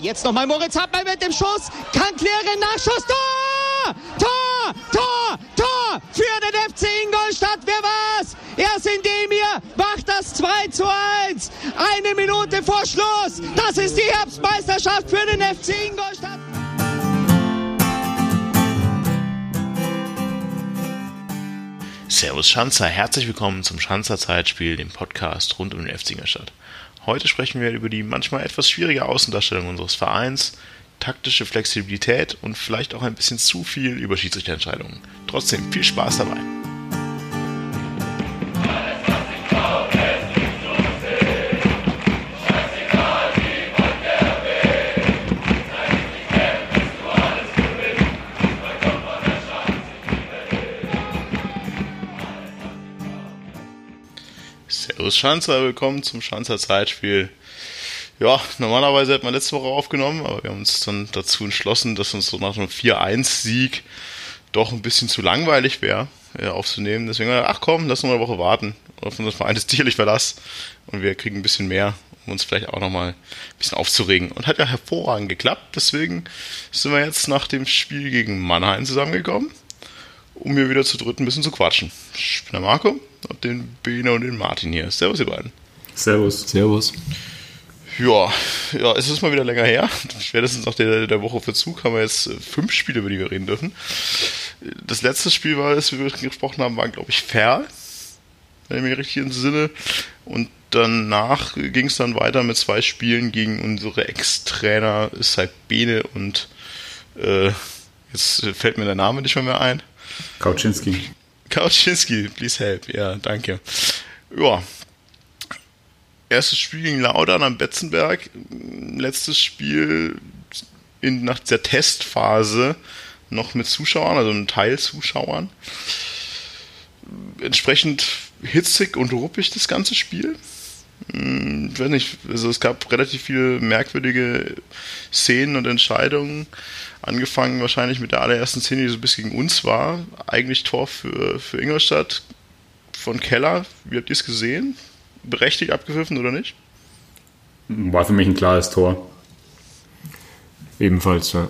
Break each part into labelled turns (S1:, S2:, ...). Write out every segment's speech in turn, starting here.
S1: Jetzt nochmal Moritz Hartmann mit dem Schuss. Kann klären. Nachschuss. Tor! Tor! Tor! Tor! Für den FC Ingolstadt. Wer war's? Erst indem ihr macht das 2 zu 1. Eine Minute vor Schluss. Das ist die Herbstmeisterschaft für den FC Ingolstadt.
S2: Servus Schanzer, herzlich willkommen zum Schanzer Zeitspiel, dem Podcast rund um den FC Ingolstadt. Heute sprechen wir über die manchmal etwas schwierige Außendarstellung unseres Vereins, taktische Flexibilität und vielleicht auch ein bisschen zu viel über Schiedsrichterentscheidungen. Trotzdem viel Spaß dabei. Servus Schanzer, willkommen zum Schanzer Zeitspiel. Ja, normalerweise hätten wir letzte Woche aufgenommen, aber wir haben uns dann dazu entschlossen, dass uns so nach einem 4-1-Sieg doch ein bisschen zu langweilig wäre, äh, aufzunehmen. Deswegen, ach komm, lass noch eine Woche warten. Auf unseren Verein ist sicherlich Verlass und wir kriegen ein bisschen mehr, um uns vielleicht auch nochmal ein bisschen aufzuregen. Und hat ja hervorragend geklappt, deswegen sind wir jetzt nach dem Spiel gegen Mannheim zusammengekommen um hier wieder zu dritt ein bisschen zu quatschen. Ich bin der Marco, den Bene und den Martin hier. Servus, ihr beiden.
S3: Servus. Servus.
S2: Ja, ja, es ist mal wieder länger her. Spätestens nach der, der Woche Verzug haben wir jetzt äh, fünf Spiele, über die wir reden dürfen. Das letzte Spiel, war, das wir gesprochen haben, war, glaube ich, Fair. Wenn ich mich richtig entsinne. Und danach ging es dann weiter mit zwei Spielen gegen unsere Ex-Trainer Bene und äh, jetzt fällt mir der Name nicht mehr, mehr ein.
S3: Kauczynski.
S2: Kauczynski, please help. Ja, danke. Ja. Erstes Spiel gegen Laudern am Betzenberg. Letztes Spiel in, nach der Testphase noch mit Zuschauern, also einem Teil Zuschauern. Entsprechend hitzig und ruppig das ganze Spiel. Hm, ich weiß nicht, also es gab relativ viele merkwürdige Szenen und Entscheidungen. Angefangen wahrscheinlich mit der allerersten Szene, die so ein bisschen gegen uns war. Eigentlich Tor für, für Ingolstadt von Keller. Wie habt ihr es gesehen? Berechtigt abgepfiffen oder nicht?
S3: War für mich ein klares Tor. Ebenfalls, ja.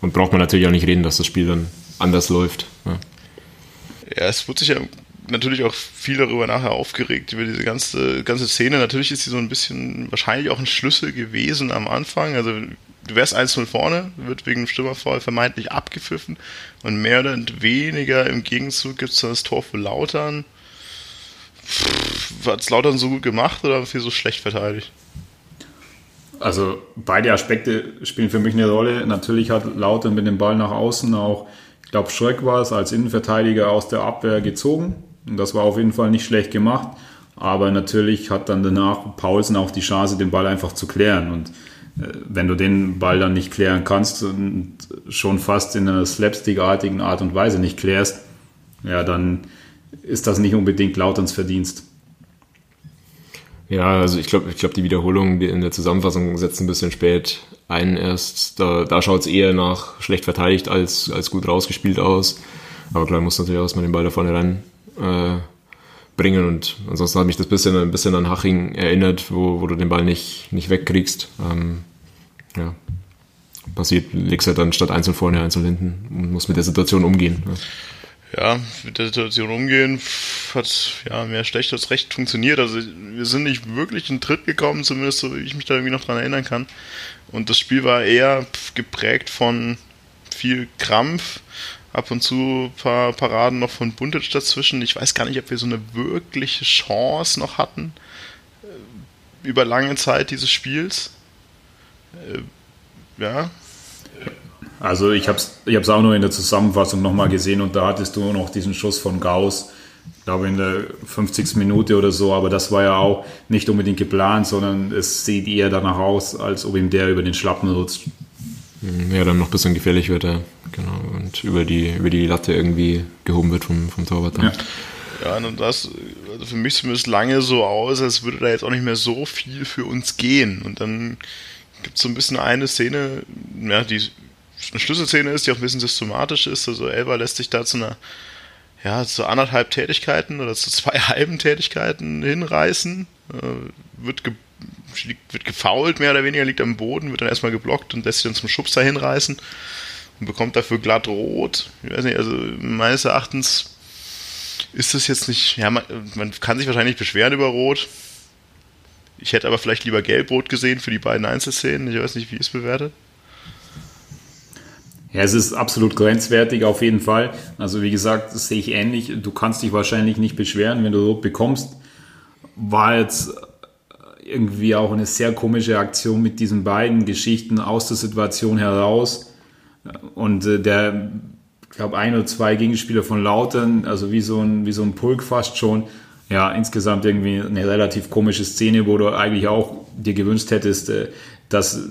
S3: Und braucht man natürlich auch nicht reden, dass das Spiel dann anders läuft. Ja,
S2: ja es wird sich ja natürlich auch viel darüber nachher aufgeregt, über diese ganze, ganze Szene. Natürlich ist sie so ein bisschen wahrscheinlich auch ein Schlüssel gewesen am Anfang. Also du wärst 1-0 vorne, wird wegen dem Stürmerfall vermeintlich abgepfiffen und mehr oder weniger im Gegenzug gibt es das Tor für Lautern. Hat es Lautern so gut gemacht oder viel so schlecht verteidigt?
S3: Also beide Aspekte spielen für mich eine Rolle. Natürlich hat Lautern mit dem Ball nach außen auch, ich glaube Schröck war es, als Innenverteidiger aus der Abwehr gezogen. Und das war auf jeden Fall nicht schlecht gemacht. Aber natürlich hat dann danach Paulsen auch die Chance, den Ball einfach zu klären. Und wenn du den Ball dann nicht klären kannst und schon fast in einer slapstick-artigen Art und Weise nicht klärst, ja, dann ist das nicht unbedingt Lauterns Verdienst. Ja, also ich glaube, ich glaube, die Wiederholung in der Zusammenfassung setzt ein bisschen spät ein erst. Da, da schaut es eher nach schlecht verteidigt als, als gut rausgespielt aus. Aber klar, muss natürlich auch erstmal den Ball da vorne rein äh, bringen. Und ansonsten hat mich das bisschen, ein bisschen an Haching erinnert, wo, wo du den Ball nicht, nicht wegkriegst. Ähm, ja. Passiert, legst halt dann statt einzeln vorne, einzeln hinten und musst mit der Situation umgehen.
S2: Ja. ja, mit der Situation umgehen hat ja mehr schlecht als recht funktioniert. Also wir sind nicht wirklich in Tritt gekommen, zumindest so wie ich mich da irgendwie noch dran erinnern kann. Und das Spiel war eher geprägt von viel Krampf, ab und zu ein paar Paraden noch von Buntic dazwischen. Ich weiß gar nicht, ob wir so eine wirkliche Chance noch hatten äh, über lange Zeit dieses Spiels.
S3: Äh, ja. Also ich habe es ich auch nur in der Zusammenfassung nochmal gesehen und da hattest du noch diesen Schuss von Gauss, ich glaube in der 50. Minute oder so, aber das war ja auch nicht unbedingt geplant, sondern es sieht eher danach aus, als ob ihm der über den Schlappen rutscht. Ja, dann noch ein bisschen gefährlich wird er, genau, und über die, über die Latte irgendwie gehoben wird vom, vom Torwart.
S2: Ja. ja, und das, also für mich zumindest lange so aus, als würde da jetzt auch nicht mehr so viel für uns gehen. Und dann gibt es so ein bisschen eine Szene, ja, die eine Schlüsselszene ist, die auch ein bisschen systematisch ist. Also Elba lässt sich da zu einer, ja, zu anderthalb Tätigkeiten oder zu zwei halben Tätigkeiten hinreißen, äh, wird wird gefault, mehr oder weniger, liegt am Boden, wird dann erstmal geblockt und lässt sich dann zum Schubser hinreißen und bekommt dafür glatt rot. Ich weiß nicht, also meines Erachtens ist das jetzt nicht, ja, man, man kann sich wahrscheinlich beschweren über Rot. Ich hätte aber vielleicht lieber Gelb-Rot gesehen für die beiden Einzelszenen. Ich weiß nicht, wie es bewertet.
S3: Ja, es ist absolut grenzwertig auf jeden Fall. Also wie gesagt, das sehe ich ähnlich. Du kannst dich wahrscheinlich nicht beschweren, wenn du Rot bekommst. War jetzt irgendwie auch eine sehr komische Aktion mit diesen beiden Geschichten aus der Situation heraus. Und äh, der, ich glaube, ein oder zwei Gegenspieler von Lautern, also wie so ein, wie so ein Pulk fast schon. Ja, insgesamt irgendwie eine relativ komische Szene, wo du eigentlich auch dir gewünscht hättest, äh, dass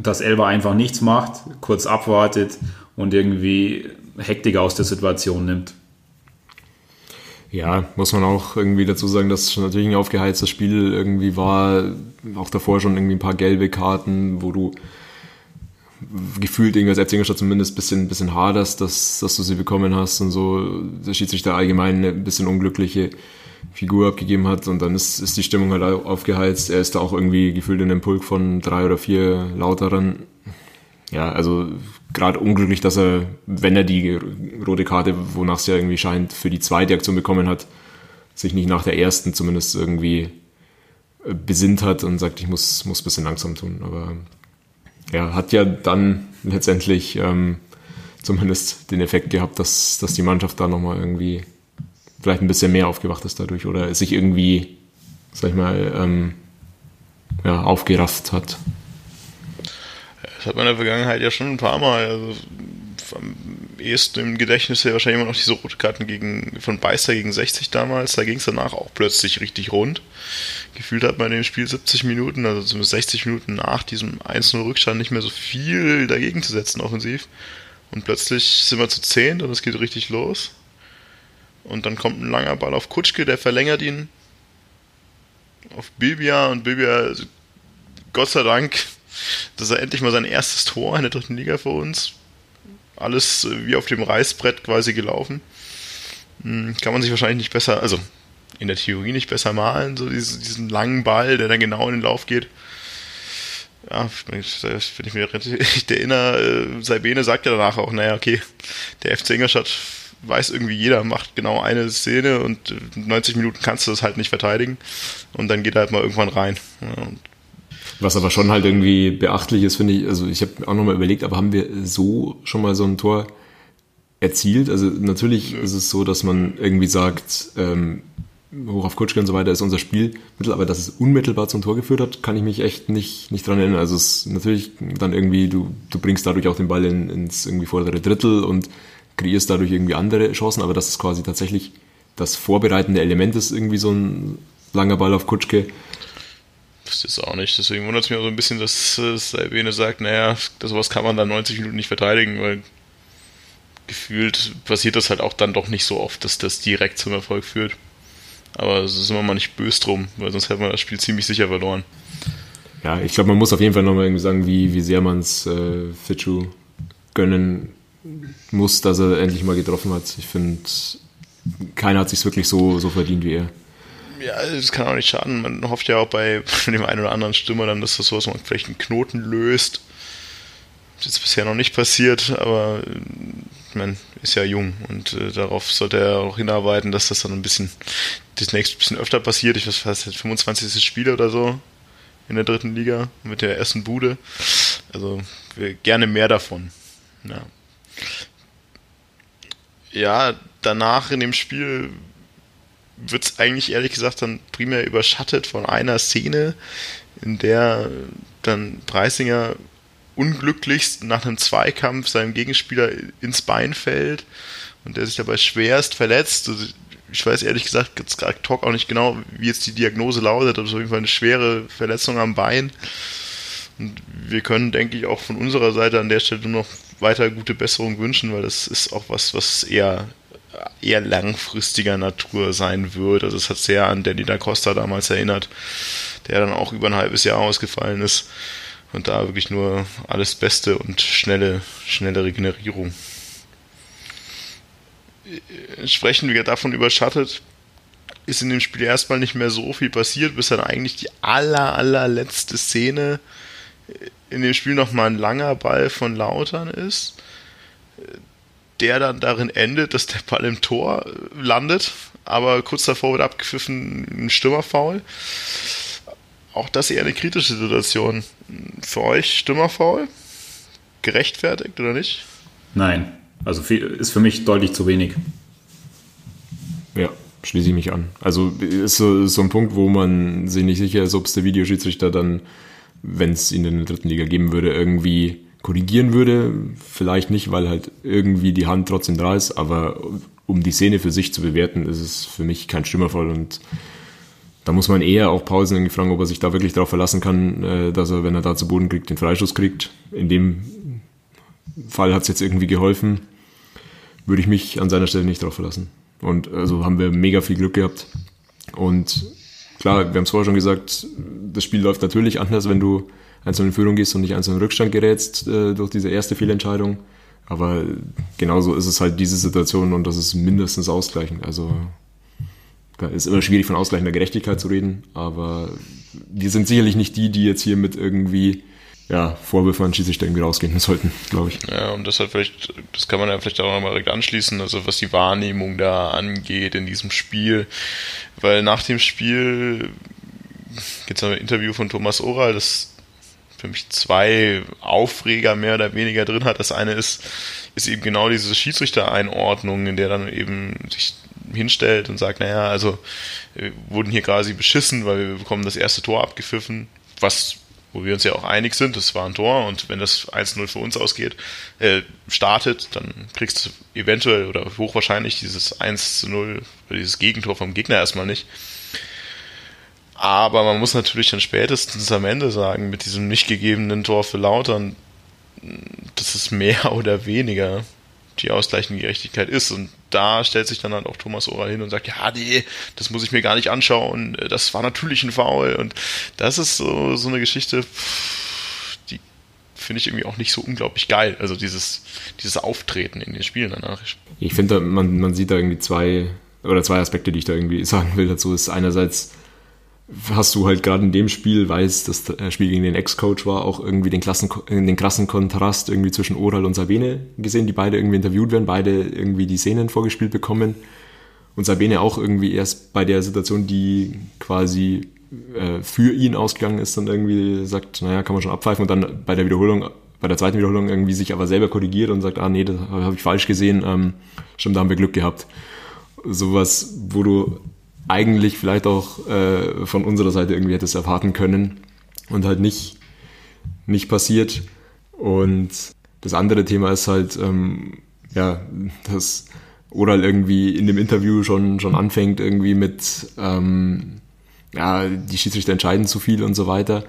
S3: dass Elba einfach nichts macht, kurz abwartet und irgendwie Hektik aus der Situation nimmt.
S4: Ja, muss man auch irgendwie dazu sagen, dass es natürlich ein aufgeheiztes Spiel irgendwie war. Auch davor schon irgendwie ein paar gelbe Karten, wo du gefühlt als Erzingerstadt zumindest ein bisschen, bisschen haderst, dass, dass du sie bekommen hast und so. Der Schiedsrichter allgemein eine bisschen unglückliche Figur abgegeben hat und dann ist, ist die Stimmung halt aufgeheizt. Er ist da auch irgendwie gefühlt in einem Pulk von drei oder vier Lauteren. Ja, also gerade unglücklich, dass er, wenn er die rote Karte, wonach es ja irgendwie scheint, für die zweite Aktion bekommen hat, sich nicht nach der ersten zumindest irgendwie äh, besinnt hat und sagt, ich muss, muss ein bisschen langsam tun. Aber ja, hat ja dann letztendlich ähm, zumindest den Effekt gehabt, dass, dass die Mannschaft da nochmal irgendwie vielleicht ein bisschen mehr aufgewacht ist dadurch oder sich irgendwie, sag ich mal, ähm, ja, aufgerafft hat.
S2: Das hat man in der Vergangenheit ja schon ein paar Mal. Also am ehesten im Gedächtnis ja wahrscheinlich immer noch diese rote Karten gegen, von Beister gegen 60 damals. Da ging es danach auch plötzlich richtig rund. Gefühlt hat man in dem Spiel 70 Minuten, also zumindest 60 Minuten nach diesem einzelnen Rückstand nicht mehr so viel dagegen zu setzen offensiv. Und plötzlich sind wir zu 10 und es geht richtig los. Und dann kommt ein langer Ball auf Kutschke, der verlängert ihn auf Bibia und Bibia, Gott sei Dank, dass er endlich mal sein erstes Tor in der dritten Liga für uns. Alles äh, wie auf dem Reißbrett quasi gelaufen. Hm, kann man sich wahrscheinlich nicht besser, also in der Theorie nicht besser malen, so diesen, diesen langen Ball, der dann genau in den Lauf geht. Ja, wenn ich, ich mich recht erinnere, äh, Saibene sagt ja danach auch, naja, okay, der FC Ingolstadt weiß irgendwie jeder, macht genau eine Szene und 90 Minuten kannst du das halt nicht verteidigen und dann geht er halt mal irgendwann rein. Ja,
S4: was aber schon halt irgendwie beachtlich ist, finde ich, also ich habe auch nochmal überlegt, aber haben wir so schon mal so ein Tor erzielt? Also natürlich ist es so, dass man irgendwie sagt, ähm, hoch auf Kutschke und so weiter ist unser Spielmittel, aber dass es unmittelbar zum Tor geführt hat, kann ich mich echt nicht, nicht dran erinnern. Also es ist natürlich dann irgendwie, du, du bringst dadurch auch den Ball in, ins irgendwie vordere Drittel und kreierst dadurch irgendwie andere Chancen, aber dass es quasi tatsächlich das vorbereitende Element ist, irgendwie so ein langer Ball auf Kutschke.
S2: Das ist auch nicht. Deswegen wundert es mich auch so ein bisschen, dass äh, Salbene sagt, naja, sowas kann man dann 90 Minuten nicht verteidigen, weil gefühlt passiert das halt auch dann doch nicht so oft, dass das direkt zum Erfolg führt. Aber es ist immer mal nicht böse drum, weil sonst hätte man das Spiel ziemlich sicher verloren.
S4: Ja, ich glaube, man muss auf jeden Fall nochmal irgendwie sagen, wie, wie sehr man es äh, Fitchu gönnen muss, dass er endlich mal getroffen hat. Ich finde, keiner hat sich wirklich so, so verdient wie er.
S2: Ja, das kann auch nicht schaden. Man hofft ja auch bei dem einen oder anderen Stürmer dann, dass das so was man vielleicht einen Knoten löst. Das ist bisher noch nicht passiert, aber man ist ja jung und äh, darauf sollte er auch hinarbeiten, dass das dann ein bisschen das nächste bisschen öfter passiert. Ich weiß, was heißt 25. Spiel oder so in der dritten Liga mit der ersten Bude. Also gerne mehr davon. Ja ja, danach in dem Spiel wird es eigentlich ehrlich gesagt dann primär überschattet von einer Szene, in der dann Preisinger unglücklichst nach einem Zweikampf seinem Gegenspieler ins Bein fällt und der sich dabei schwerst verletzt. Also ich weiß ehrlich gesagt jetzt gerade Talk auch nicht genau, wie jetzt die Diagnose lautet, aber es ist auf jeden Fall eine schwere Verletzung am Bein. Und wir können, denke ich, auch von unserer Seite an der Stelle nur noch weiter gute Besserung wünschen, weil das ist auch was, was eher eher langfristiger Natur sein wird. Also es hat sehr an Danny da Costa damals erinnert, der dann auch über ein halbes Jahr ausgefallen ist. Und da wirklich nur alles Beste und schnelle, schnelle Regenerierung. Entsprechend wieder davon überschattet, ist in dem Spiel erstmal nicht mehr so viel passiert, bis dann eigentlich die aller, allerletzte Szene in dem Spiel nochmal ein langer Ball von Lautern ist, der dann darin endet, dass der Ball im Tor landet, aber kurz davor wird abgepfiffen ein Stürmerfoul. Auch das eher eine kritische Situation. Für euch Stürmerfoul? Gerechtfertigt oder nicht?
S3: Nein. Also ist für mich deutlich zu wenig.
S4: Ja, schließe ich mich an. Also ist so, ist so ein Punkt, wo man sich nicht sicher ist, ob es der Videoschiedsrichter dann, wenn es ihn in der dritten Liga geben würde, irgendwie korrigieren würde. Vielleicht nicht, weil halt irgendwie die Hand trotzdem da ist, aber um die Szene für sich zu bewerten, ist es für mich kein Stimmerfall und da muss man eher auch Pausen irgendwie fragen, ob er sich da wirklich darauf verlassen kann, äh, dass er, wenn er da zu Boden kriegt, den Freistoß kriegt. In dem Fall hat es jetzt irgendwie geholfen. Würde ich mich an seiner Stelle nicht darauf verlassen. Und also haben wir mega viel Glück gehabt. Und klar, wir haben es vorher schon gesagt, das Spiel läuft natürlich anders, wenn du einzeln in Führung gehst und nicht einzeln in Rückstand gerätst äh, durch diese erste Fehlentscheidung. Aber genauso ist es halt diese Situation und das ist mindestens ausgleichend. Also ist immer schwierig von ausgleichender Gerechtigkeit zu reden, aber wir sind sicherlich nicht die, die jetzt hier mit irgendwie ja, Vorwürfe an Schiedsrichter irgendwie rausgehen sollten, glaube ich.
S2: Ja, und das hat vielleicht, das kann man ja vielleicht auch nochmal direkt anschließen, also was die Wahrnehmung da angeht in diesem Spiel, weil nach dem Spiel gibt es ein Interview von Thomas Oral, das für mich zwei Aufreger mehr oder weniger drin hat. Das eine ist, ist eben genau diese Schiedsrichtereinordnung, in der dann eben sich hinstellt und sagt, naja, also wir wurden hier quasi beschissen, weil wir bekommen das erste Tor abgepfiffen, was wo wir uns ja auch einig sind, das war ein Tor und wenn das 1-0 für uns ausgeht, äh, startet, dann kriegst du eventuell oder hochwahrscheinlich dieses 1-0 oder dieses Gegentor vom Gegner erstmal nicht. Aber man muss natürlich dann spätestens am Ende sagen, mit diesem nicht gegebenen Tor für Lautern, das ist mehr oder weniger die ausgleichende Gerechtigkeit ist. Und da stellt sich dann halt auch Thomas Oral hin und sagt, ja, nee, das muss ich mir gar nicht anschauen, das war natürlich ein Foul. Und das ist so, so eine Geschichte, die finde ich irgendwie auch nicht so unglaublich geil. Also dieses, dieses Auftreten in den Spielen danach.
S4: Ich finde, man, man sieht da irgendwie zwei, oder zwei Aspekte, die ich da irgendwie sagen will dazu. Ist einerseits, hast du halt gerade in dem Spiel, weiß, das Spiel gegen den Ex-Coach war, auch irgendwie den, Klassen, den krassen Kontrast irgendwie zwischen Oral und Sabine gesehen, die beide irgendwie interviewt werden, beide irgendwie die Szenen vorgespielt bekommen. Und Sabine auch irgendwie erst bei der Situation, die quasi äh, für ihn ausgegangen ist, dann irgendwie sagt, naja, kann man schon abpfeifen und dann bei der Wiederholung, bei der zweiten Wiederholung irgendwie sich aber selber korrigiert und sagt, ah nee, das habe ich falsch gesehen, ähm, stimmt, da haben wir Glück gehabt. Sowas, wo du eigentlich vielleicht auch äh, von unserer Seite irgendwie hätte es erwarten können und halt nicht, nicht passiert. Und das andere Thema ist halt, ähm, ja, dass Oral irgendwie in dem Interview schon, schon anfängt irgendwie mit, ähm, ja, die Schiedsrichter entscheiden zu viel und so weiter.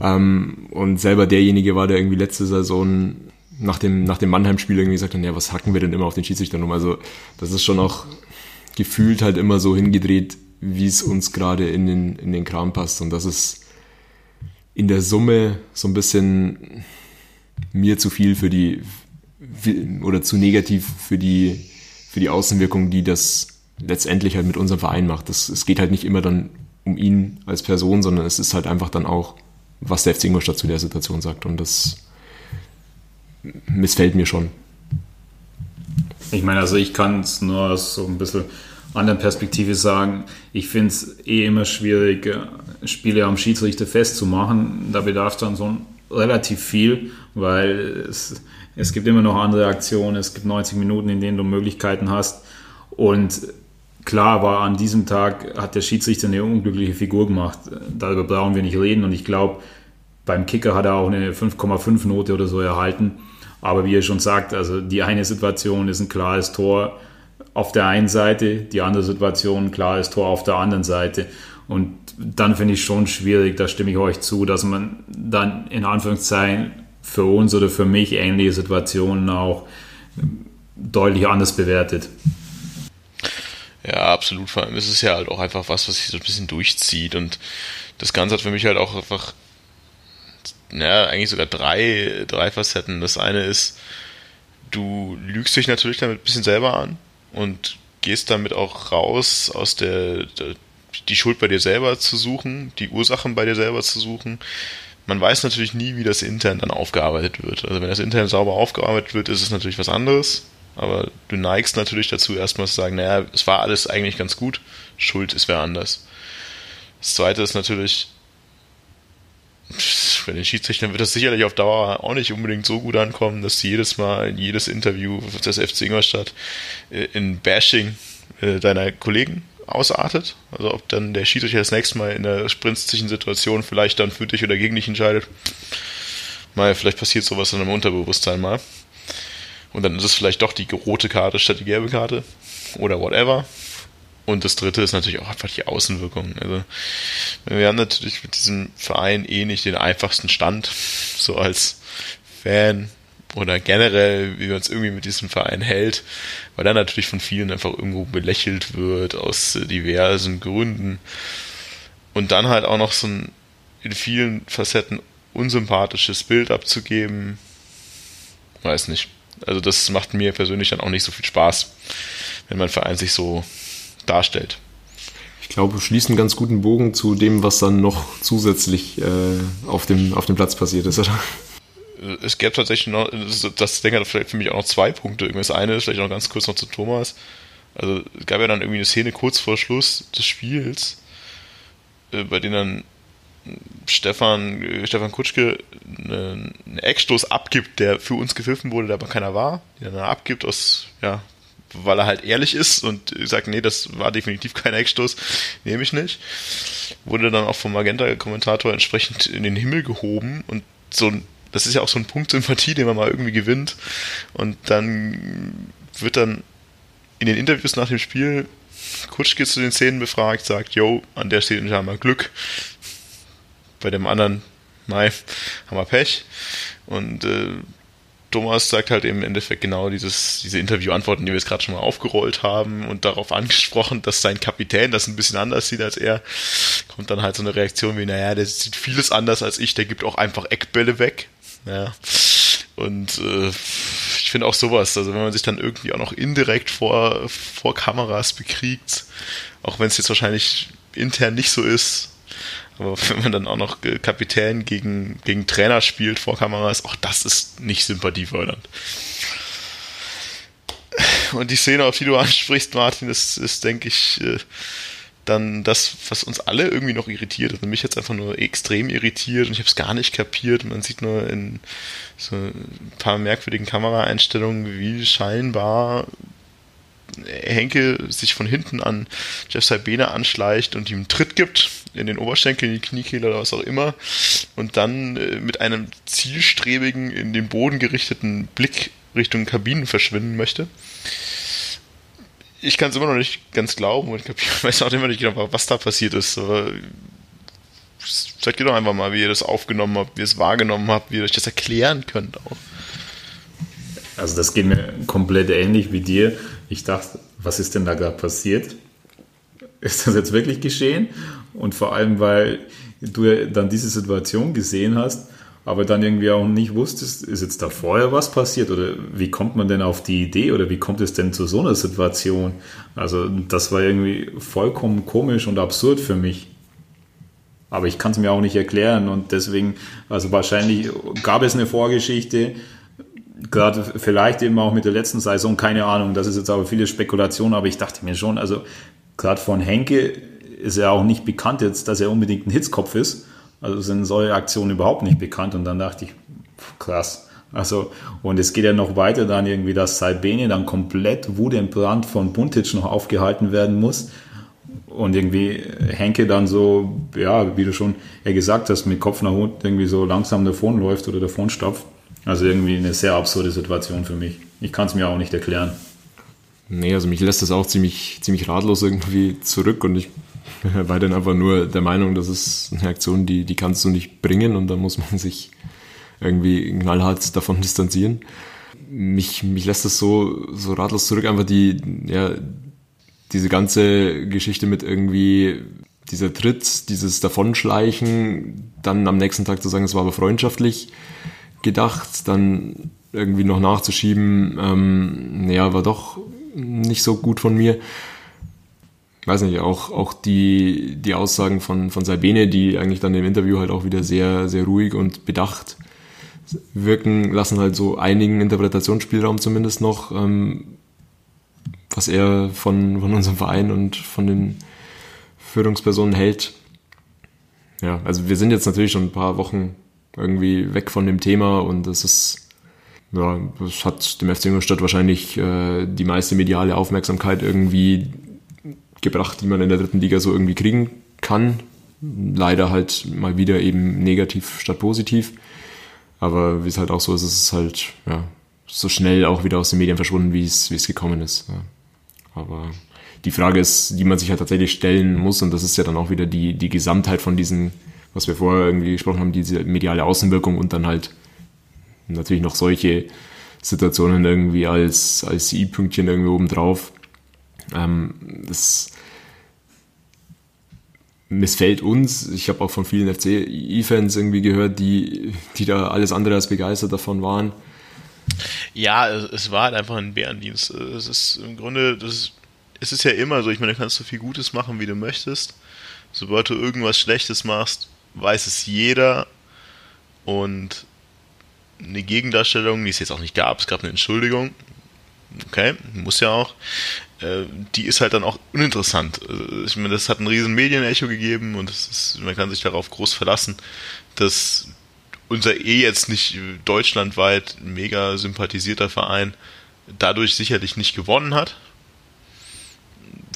S4: Ähm, und selber derjenige war, der irgendwie letzte Saison nach dem, nach dem Mannheim-Spiel irgendwie gesagt hat, ja, was hacken wir denn immer auf den Schiedsrichter rum? Also das ist schon auch gefühlt halt immer so hingedreht, wie es uns gerade in den, in den Kram passt. Und das ist in der Summe so ein bisschen mir zu viel für die oder zu negativ für die, für die Außenwirkung, die das letztendlich halt mit unserem Verein macht. Das, es geht halt nicht immer dann um ihn als Person, sondern es ist halt einfach dann auch, was der FC Ingolstadt zu der Situation sagt. Und das missfällt mir schon.
S3: Ich meine, also ich kann es nur so ein bisschen anderen Perspektive sagen, ich finde es eh immer schwierig, äh, Spiele am Schiedsrichter festzumachen. Da bedarf es dann so relativ viel, weil es, es gibt immer noch andere Aktionen, es gibt 90 Minuten, in denen du Möglichkeiten hast. Und klar war an diesem Tag hat der Schiedsrichter eine unglückliche Figur gemacht. Darüber brauchen wir nicht reden. Und ich glaube, beim Kicker hat er auch eine 5,5 Note oder so erhalten. Aber wie er schon sagt, also die eine Situation ist ein klares Tor auf der einen Seite, die andere Situation, klar ist Tor auf der anderen Seite. Und dann finde ich schon schwierig, da stimme ich euch zu, dass man dann in Anführungszeichen für uns oder für mich ähnliche Situationen auch deutlich anders bewertet.
S2: Ja, absolut. Vor allem ist es ja halt auch einfach was, was sich so ein bisschen durchzieht. Und das Ganze hat für mich halt auch einfach, ja, eigentlich sogar drei, drei Facetten. Das eine ist, du lügst dich natürlich damit ein bisschen selber an und gehst damit auch raus aus der, der die Schuld bei dir selber zu suchen, die Ursachen bei dir selber zu suchen. Man weiß natürlich nie, wie das intern dann aufgearbeitet wird. Also wenn das intern sauber aufgearbeitet wird, ist es natürlich was anderes. Aber du neigst natürlich dazu, erstmal zu sagen, naja, es war alles eigentlich ganz gut, Schuld ist wer anders. Das zweite ist natürlich, bei den Schiedsrichtern wird das sicherlich auf Dauer auch nicht unbedingt so gut ankommen, dass sie jedes Mal in jedes Interview des FC Ingolstadt äh, in Bashing äh, deiner Kollegen ausartet. Also ob dann der Schiedsrichter das nächste Mal in der sprintlichen Situation vielleicht dann für dich oder gegen dich entscheidet. Mal, vielleicht passiert sowas in einem Unterbewusstsein mal. Und dann ist es vielleicht doch die rote Karte statt die gelbe Karte. Oder whatever. Und das dritte ist natürlich auch einfach die Außenwirkung. Also wir haben natürlich mit diesem Verein eh nicht den einfachsten Stand, so als Fan oder generell, wie man es irgendwie mit diesem Verein hält, weil er natürlich von vielen einfach irgendwo belächelt wird aus diversen Gründen. Und dann halt auch noch so ein in vielen Facetten unsympathisches Bild abzugeben, weiß nicht. Also das macht mir persönlich dann auch nicht so viel Spaß, wenn mein Verein sich so darstellt.
S4: Ich glaube, wir schließen einen ganz guten Bogen zu dem, was dann noch zusätzlich äh, auf, dem, auf dem Platz passiert ist, oder?
S2: Es gäbe tatsächlich noch, das denke ich vielleicht für mich auch noch zwei Punkte. Das eine ist vielleicht noch ganz kurz noch zu Thomas. Also es gab ja dann irgendwie eine Szene kurz vor Schluss des Spiels, äh, bei dem dann Stefan, äh, Stefan Kutschke einen Eckstoß abgibt, der für uns gepfiffen wurde, der aber keiner war, den er abgibt aus, ja, weil er halt ehrlich ist und sagt, nee, das war definitiv kein Eckstoß, nehme ich nicht. Wurde dann auch vom Magenta-Kommentator entsprechend in den Himmel gehoben und so ein, das ist ja auch so ein Punkt Sympathie, den man mal irgendwie gewinnt. Und dann wird dann in den Interviews nach dem Spiel Kutschke zu den Szenen befragt, sagt, yo, an der Szene haben wir Glück. Bei dem anderen, nein, haben wir Pech. Und äh, Thomas sagt halt im Endeffekt genau dieses, diese Interviewantworten, die wir jetzt gerade schon mal aufgerollt haben und darauf angesprochen, dass sein Kapitän das ein bisschen anders sieht als er. Kommt dann halt so eine Reaktion wie, naja, der sieht vieles anders als ich, der gibt auch einfach Eckbälle weg. Ja. Und äh, ich finde auch sowas, also wenn man sich dann irgendwie auch noch indirekt vor, vor Kameras bekriegt, auch wenn es jetzt wahrscheinlich intern nicht so ist, aber wenn man dann auch noch Kapitän gegen, gegen Trainer spielt vor Kameras, auch das ist nicht sympathiefördernd. Und die Szene, auf die du ansprichst, Martin, ist, ist denke ich, äh, dann das, was uns alle irgendwie noch irritiert. Also mich jetzt einfach nur extrem irritiert und ich habe es gar nicht kapiert. Man sieht nur in so ein paar merkwürdigen Kameraeinstellungen, wie scheinbar Henke sich von hinten an Jeff Sabine anschleicht und ihm einen Tritt gibt in den Oberschenkel, in die Kniekehle oder was auch immer und dann äh, mit einem zielstrebigen, in den Boden gerichteten Blick Richtung Kabinen verschwinden möchte. Ich kann es immer noch nicht ganz glauben und ich weiß auch immer nicht genau, was da passiert ist. Aber sagt ihr doch einfach mal, wie ihr das aufgenommen habt, wie ihr es wahrgenommen habt, wie ihr euch das erklären könnt auch.
S3: Also das geht mir komplett ähnlich wie dir. Ich dachte, was ist denn da gerade passiert? Ist das jetzt wirklich geschehen? Und vor allem, weil du dann diese Situation gesehen hast, aber dann irgendwie auch nicht wusstest, ist jetzt da vorher was passiert oder wie kommt man denn auf die Idee oder wie kommt es denn zu so einer Situation? Also das war irgendwie vollkommen komisch und absurd für mich. Aber ich kann es mir auch nicht erklären und deswegen, also wahrscheinlich gab es eine Vorgeschichte, gerade vielleicht eben auch mit der letzten Saison, keine Ahnung, das ist jetzt aber viele Spekulationen, aber ich dachte mir schon, also gerade von Henke ist er auch nicht bekannt jetzt, dass er unbedingt ein Hitzkopf ist. Also sind solche Aktionen überhaupt nicht bekannt und dann dachte ich, krass. Also, und es geht ja noch weiter dann irgendwie, dass Salbene dann komplett wutentbrannt von Buntic noch aufgehalten werden muss. Und irgendwie Henke dann so, ja, wie du schon ja gesagt hast, mit Kopf nach unten irgendwie so langsam davonläuft oder davonstapft. Also irgendwie eine sehr absurde Situation für mich. Ich kann es mir auch nicht erklären.
S4: Nee, also mich lässt das auch ziemlich, ziemlich ratlos irgendwie zurück und ich war dann einfach nur der Meinung, das ist eine Aktion, die, die kannst du nicht bringen und da muss man sich irgendwie knallhart davon distanzieren. Mich, mich lässt das so, so ratlos zurück, einfach die, ja, diese ganze Geschichte mit irgendwie dieser Tritt, dieses Davonschleichen, dann am nächsten Tag zu sagen, es war aber freundschaftlich gedacht, dann irgendwie noch nachzuschieben, ähm, ja, war doch nicht so gut von mir. weiß nicht, auch, auch die, die Aussagen von, von Sabine, die eigentlich dann im Interview halt auch wieder sehr, sehr ruhig und bedacht wirken, lassen halt so einigen Interpretationsspielraum zumindest noch, ähm, was er von, von unserem Verein und von den Führungspersonen hält. Ja, also wir sind jetzt natürlich schon ein paar Wochen irgendwie weg von dem Thema und es ist, ja, das hat dem FC Ingolstadt wahrscheinlich äh, die meiste mediale Aufmerksamkeit irgendwie gebracht, die man in der dritten Liga so irgendwie kriegen kann. Leider halt mal wieder eben negativ statt positiv. Aber wie es halt auch so ist, ist es halt ja, so schnell auch wieder aus den Medien verschwunden, wie es, wie es gekommen ist. Ja. Aber die Frage ist, die man sich halt tatsächlich stellen muss, und das ist ja dann auch wieder die, die Gesamtheit von diesen, was wir vorher irgendwie gesprochen haben, diese mediale Außenwirkung und dann halt natürlich noch solche Situationen irgendwie als, als I-Pünktchen irgendwie oben drauf. Ähm, das missfällt uns. Ich habe auch von vielen FC-Fans irgendwie gehört, die, die da alles andere als begeistert davon waren.
S2: Ja, es war halt einfach ein Bärendienst. Es ist im Grunde, das ist, es ist ja immer so, ich meine, du kannst so viel Gutes machen, wie du möchtest. Sobald du irgendwas Schlechtes machst, weiß es jeder. Und eine Gegendarstellung, die es jetzt auch nicht gab, es gab eine Entschuldigung. Okay, muss ja auch. Äh, die ist halt dann auch uninteressant. Also, ich meine, das hat ein riesen Medienecho gegeben und ist, man kann sich darauf groß verlassen, dass unser eh jetzt nicht deutschlandweit mega sympathisierter Verein dadurch sicherlich nicht gewonnen hat.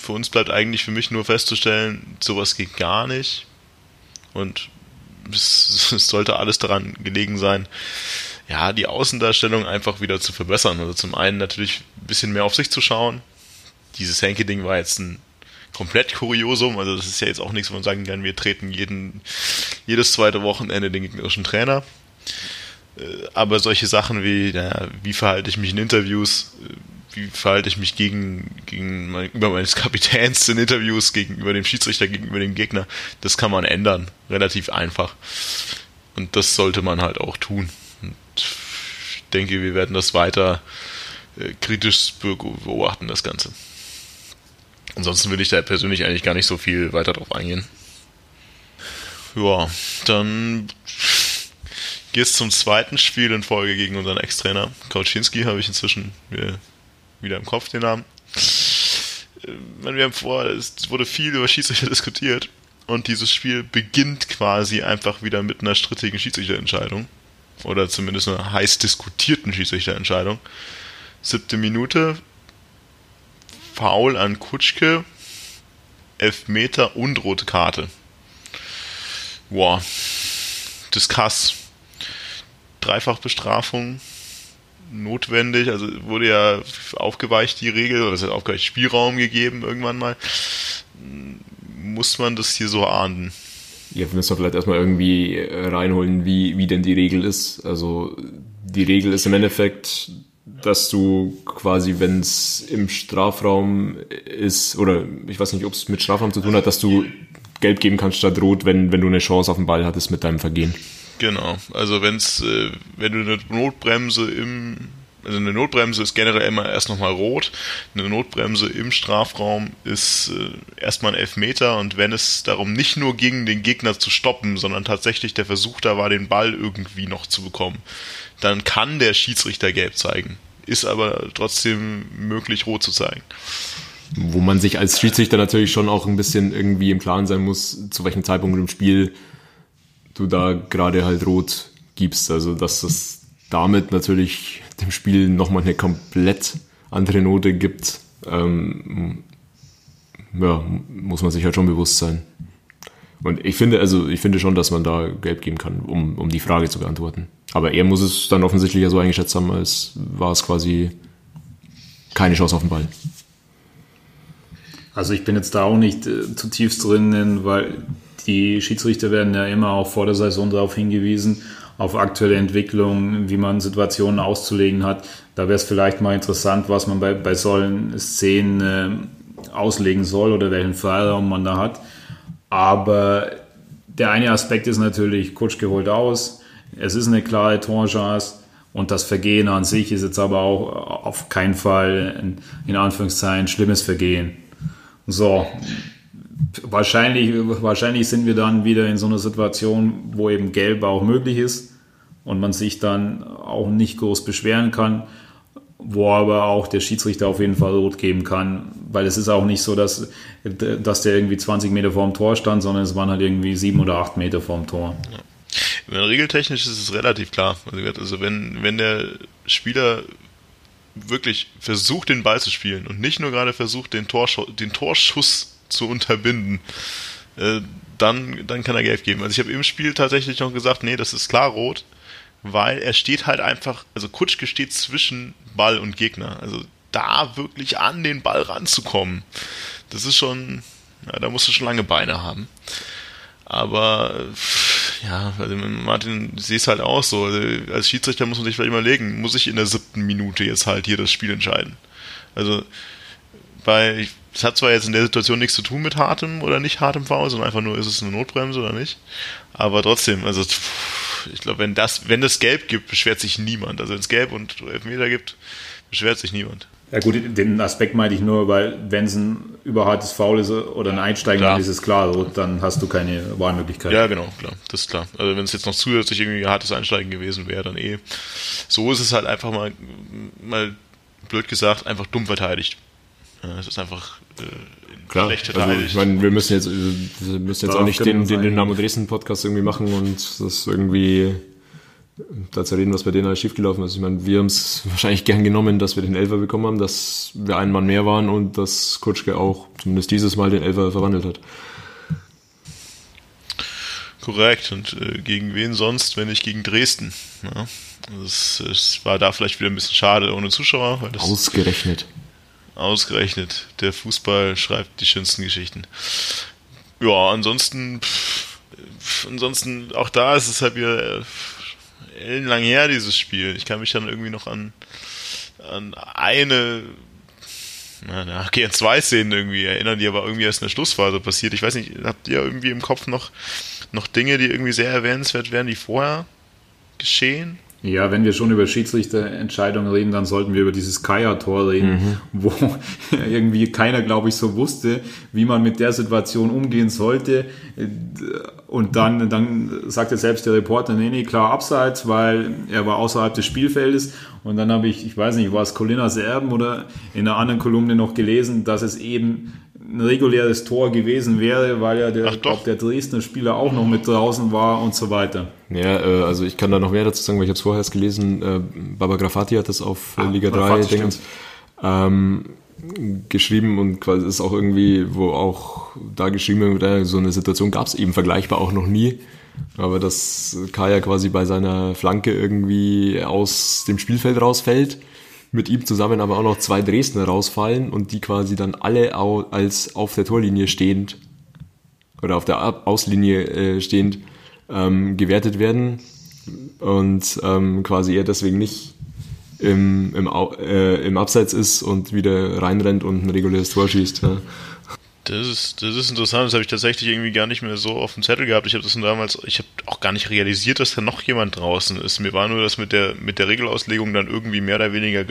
S2: Für uns bleibt eigentlich für mich nur festzustellen, sowas geht gar nicht. Und es, es sollte alles daran gelegen sein, ja, die Außendarstellung einfach wieder zu verbessern. Also zum einen natürlich ein bisschen mehr auf sich zu schauen, dieses Henke-Ding war jetzt ein komplett Kuriosum. Also das ist ja jetzt auch nichts, wo man sagen kann, wir treten jeden, jedes zweite Wochenende den gegnerischen Trainer. Äh, aber solche Sachen wie, ja, wie verhalte ich mich in Interviews, äh, wie verhalte ich mich gegen, gegenüber meines Kapitäns in Interviews, gegenüber dem Schiedsrichter, gegenüber dem Gegner, das kann man ändern. Relativ einfach. Und das sollte man halt auch tun. Und ich denke, wir werden das weiter äh, kritisch beobachten, das Ganze. Ansonsten will ich da persönlich eigentlich gar nicht so viel weiter drauf eingehen. Ja, dann geht es zum zweiten Spiel in Folge gegen unseren Ex-Trainer. Kauczynski habe ich inzwischen wieder im Kopf den Namen. Äh, wir haben vor, es wurde viel über Schiedsrichter diskutiert und dieses Spiel beginnt quasi einfach wieder mit einer strittigen Schiedsrichterentscheidung. Oder zumindest einer heiß diskutierten Schiedsrichterentscheidung. Siebte Minute, Foul an Kutschke, Elfmeter und rote Karte. Boah, Discuss. Dreifachbestrafung notwendig, also wurde ja aufgeweicht die Regel, oder es hat aufgeweicht Spielraum gegeben irgendwann mal. Muss man das hier so ahnden?
S4: Ja, wir müssen vielleicht erstmal irgendwie reinholen, wie, wie denn die Regel ist. Also die Regel ist im Endeffekt, dass du quasi, wenn es im Strafraum ist, oder ich weiß nicht, ob es mit Strafraum zu tun hat, dass du gelb geben kannst statt rot, wenn, wenn du eine Chance auf den Ball hattest mit deinem Vergehen.
S2: Genau, also wenn's, äh, wenn du eine Notbremse im, also eine Notbremse ist generell immer erst nochmal rot, eine Notbremse im Strafraum ist äh, erstmal ein Elfmeter und wenn es darum nicht nur ging, den Gegner zu stoppen, sondern tatsächlich der Versuch da war, den Ball irgendwie noch zu bekommen, dann kann der Schiedsrichter gelb zeigen. Ist aber trotzdem möglich, rot zu zeigen.
S4: Wo man sich als Schiedsrichter natürlich schon auch ein bisschen irgendwie im Klaren sein muss, zu welchem Zeitpunkt im Spiel du da gerade halt rot gibst. Also, dass das damit natürlich dem Spiel nochmal eine komplett andere Note gibt, ähm, ja, muss man sich halt schon bewusst sein. Und ich finde, also ich finde schon, dass man da Gelb geben kann, um, um die Frage zu beantworten. Aber er muss es dann offensichtlich ja so eingeschätzt haben, als war es quasi keine Chance auf den Ball.
S3: Also ich bin jetzt da auch nicht äh, zutiefst drin, weil die Schiedsrichter werden ja immer auch vor der Saison darauf hingewiesen, auf aktuelle Entwicklungen, wie man Situationen auszulegen hat. Da wäre es vielleicht mal interessant, was man bei, bei solchen Szenen äh, auslegen soll oder welchen Freiraum man da hat. Aber der eine Aspekt ist natürlich, Kutsch geholt aus, es ist eine klare Torchance Und das Vergehen an sich ist jetzt aber auch auf keinen Fall in, in Anführungszeichen schlimmes Vergehen. So, wahrscheinlich, wahrscheinlich sind wir dann wieder in so einer Situation, wo eben Gelb auch möglich ist und man sich dann auch nicht groß beschweren kann, wo aber auch der Schiedsrichter auf jeden Fall rot geben kann, weil es ist auch nicht so, dass, dass der irgendwie 20 Meter vorm Tor stand, sondern es waren halt irgendwie sieben oder acht Meter vorm Tor. Ja.
S2: Regeltechnisch ist es relativ klar. Also wenn, wenn der Spieler wirklich versucht, den Ball zu spielen und nicht nur gerade versucht, den, Torschuss, den Torschuss zu unterbinden, äh, dann, dann kann er Gelb geben. Also ich habe im Spiel tatsächlich noch gesagt, nee, das ist klar rot, weil er steht halt einfach, also Kutschke steht zwischen Ball und Gegner. Also da wirklich an den Ball ranzukommen, das ist schon, ja, da musst du schon lange Beine haben. Aber ja, also Martin, ich sehe es halt auch so. Also als Schiedsrichter muss man sich vielleicht überlegen, muss ich in der siebten Minute jetzt halt hier das Spiel entscheiden? Also, bei, es hat zwar jetzt in der Situation nichts zu tun mit hartem oder nicht hartem Foul, sondern einfach nur, ist es eine Notbremse oder nicht. Aber trotzdem, also ich glaube, wenn das, wenn es Gelb gibt, beschwert sich niemand. Also wenn es Gelb und Elfmeter gibt, beschwert sich niemand.
S3: Ja gut, den Aspekt meinte ich nur, weil wenn es ein überhartes Foul ist oder ein Einsteigen, dann ist es klar, dann hast du keine Wahlmöglichkeit.
S2: Ja, genau, klar, das ist klar. Also wenn es jetzt noch zusätzlich irgendwie ein hartes Einsteigen gewesen wäre, dann eh. So ist es halt einfach mal, mal blöd gesagt, einfach dumm verteidigt. Es ist einfach
S4: Klar, schlecht also. Also, ich meine, wir müssen jetzt, wir müssen jetzt auch nicht den, den Dynamo Dresden Podcast irgendwie machen und das irgendwie dazu reden, was bei denen alles schiefgelaufen ist. Ich meine, wir haben es wahrscheinlich gern genommen, dass wir den Elfer bekommen haben, dass wir einen Mann mehr waren und dass Kutschke auch zumindest dieses Mal den Elfer verwandelt hat.
S2: Korrekt. Und äh, gegen wen sonst, wenn nicht gegen Dresden? Ja, es, es, war da vielleicht wieder ein bisschen schade ohne Zuschauer.
S4: ausgerechnet.
S2: Ausgerechnet. Der Fußball schreibt die schönsten Geschichten. Ja, ansonsten, pff, ansonsten auch da ist es halt wieder äh, ellenlang her, dieses Spiel. Ich kann mich dann irgendwie noch an, an eine, na, okay, an zwei Szenen irgendwie erinnern, die aber irgendwie erst in der Schlussphase passiert. Ich weiß nicht, habt ihr irgendwie im Kopf noch, noch Dinge, die irgendwie sehr erwähnenswert wären, die vorher geschehen?
S3: Ja, wenn wir schon über Schiedsrichterentscheidungen reden, dann sollten wir über dieses Kaya-Tor reden, mhm. wo irgendwie keiner, glaube ich, so wusste, wie man mit der Situation umgehen sollte. Und dann, dann sagte selbst der Reporter, nee, nee, klar abseits, weil er war außerhalb des Spielfeldes. Und dann habe ich, ich weiß nicht, war es Colinas Erben oder in einer anderen Kolumne noch gelesen, dass es eben ein reguläres Tor gewesen wäre, weil ja der, glaub, der Dresdner Spieler auch noch mit draußen war und so weiter.
S4: Ja, äh, also ich kann da noch mehr dazu sagen, weil ich habe es vorher erst gelesen. Äh, Baba Grafati hat das auf ah, Liga 3 Dingens, ähm, geschrieben und quasi ist auch irgendwie, wo auch da geschrieben wird, so eine Situation gab es eben vergleichbar auch noch nie. Aber dass Kaya quasi bei seiner Flanke irgendwie aus dem Spielfeld rausfällt mit ihm zusammen aber auch noch zwei Dresdner rausfallen und die quasi dann alle als auf der Torlinie stehend oder auf der Auslinie äh, stehend ähm, gewertet werden und ähm, quasi er deswegen nicht im, im, äh, im Abseits ist und wieder reinrennt und ein reguläres Tor schießt. Ja.
S2: Das ist, das ist interessant, das habe ich tatsächlich irgendwie gar nicht mehr so auf dem Zettel gehabt. Ich habe das damals, ich habe auch gar nicht realisiert, dass da noch jemand draußen ist. Mir war nur das mit der, mit der Regelauslegung dann irgendwie mehr oder weniger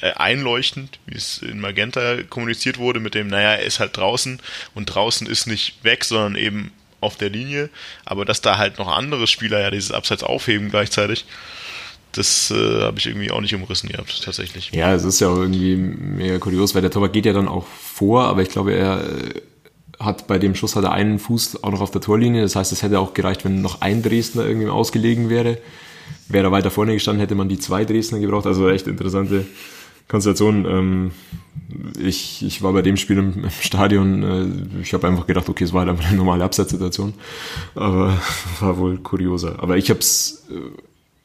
S2: äh, einleuchtend, wie es in Magenta kommuniziert wurde, mit dem, naja, er ist halt draußen und draußen ist nicht weg, sondern eben auf der Linie. Aber dass da halt noch andere Spieler ja dieses Abseits aufheben gleichzeitig, das äh, habe ich irgendwie auch nicht umrissen gehabt, tatsächlich.
S4: Ja, es ist ja auch irgendwie mega kurios, weil der Torwart geht ja dann auch vor, aber ich glaube, er äh, hat bei dem Schuss hat er einen Fuß auch noch auf der Torlinie. Das heißt, es hätte auch gereicht, wenn noch ein Dresdner irgendwie ausgelegen wäre. Wäre er weiter vorne gestanden, hätte man die zwei Dresdner gebraucht. Also echt interessante Konstellation. Ähm, ich, ich war bei dem Spiel im, Stadion. Äh, ich habe einfach gedacht, okay, es war halt einfach eine normale Absatzsituation. Aber war wohl kurioser. Aber ich habe es äh,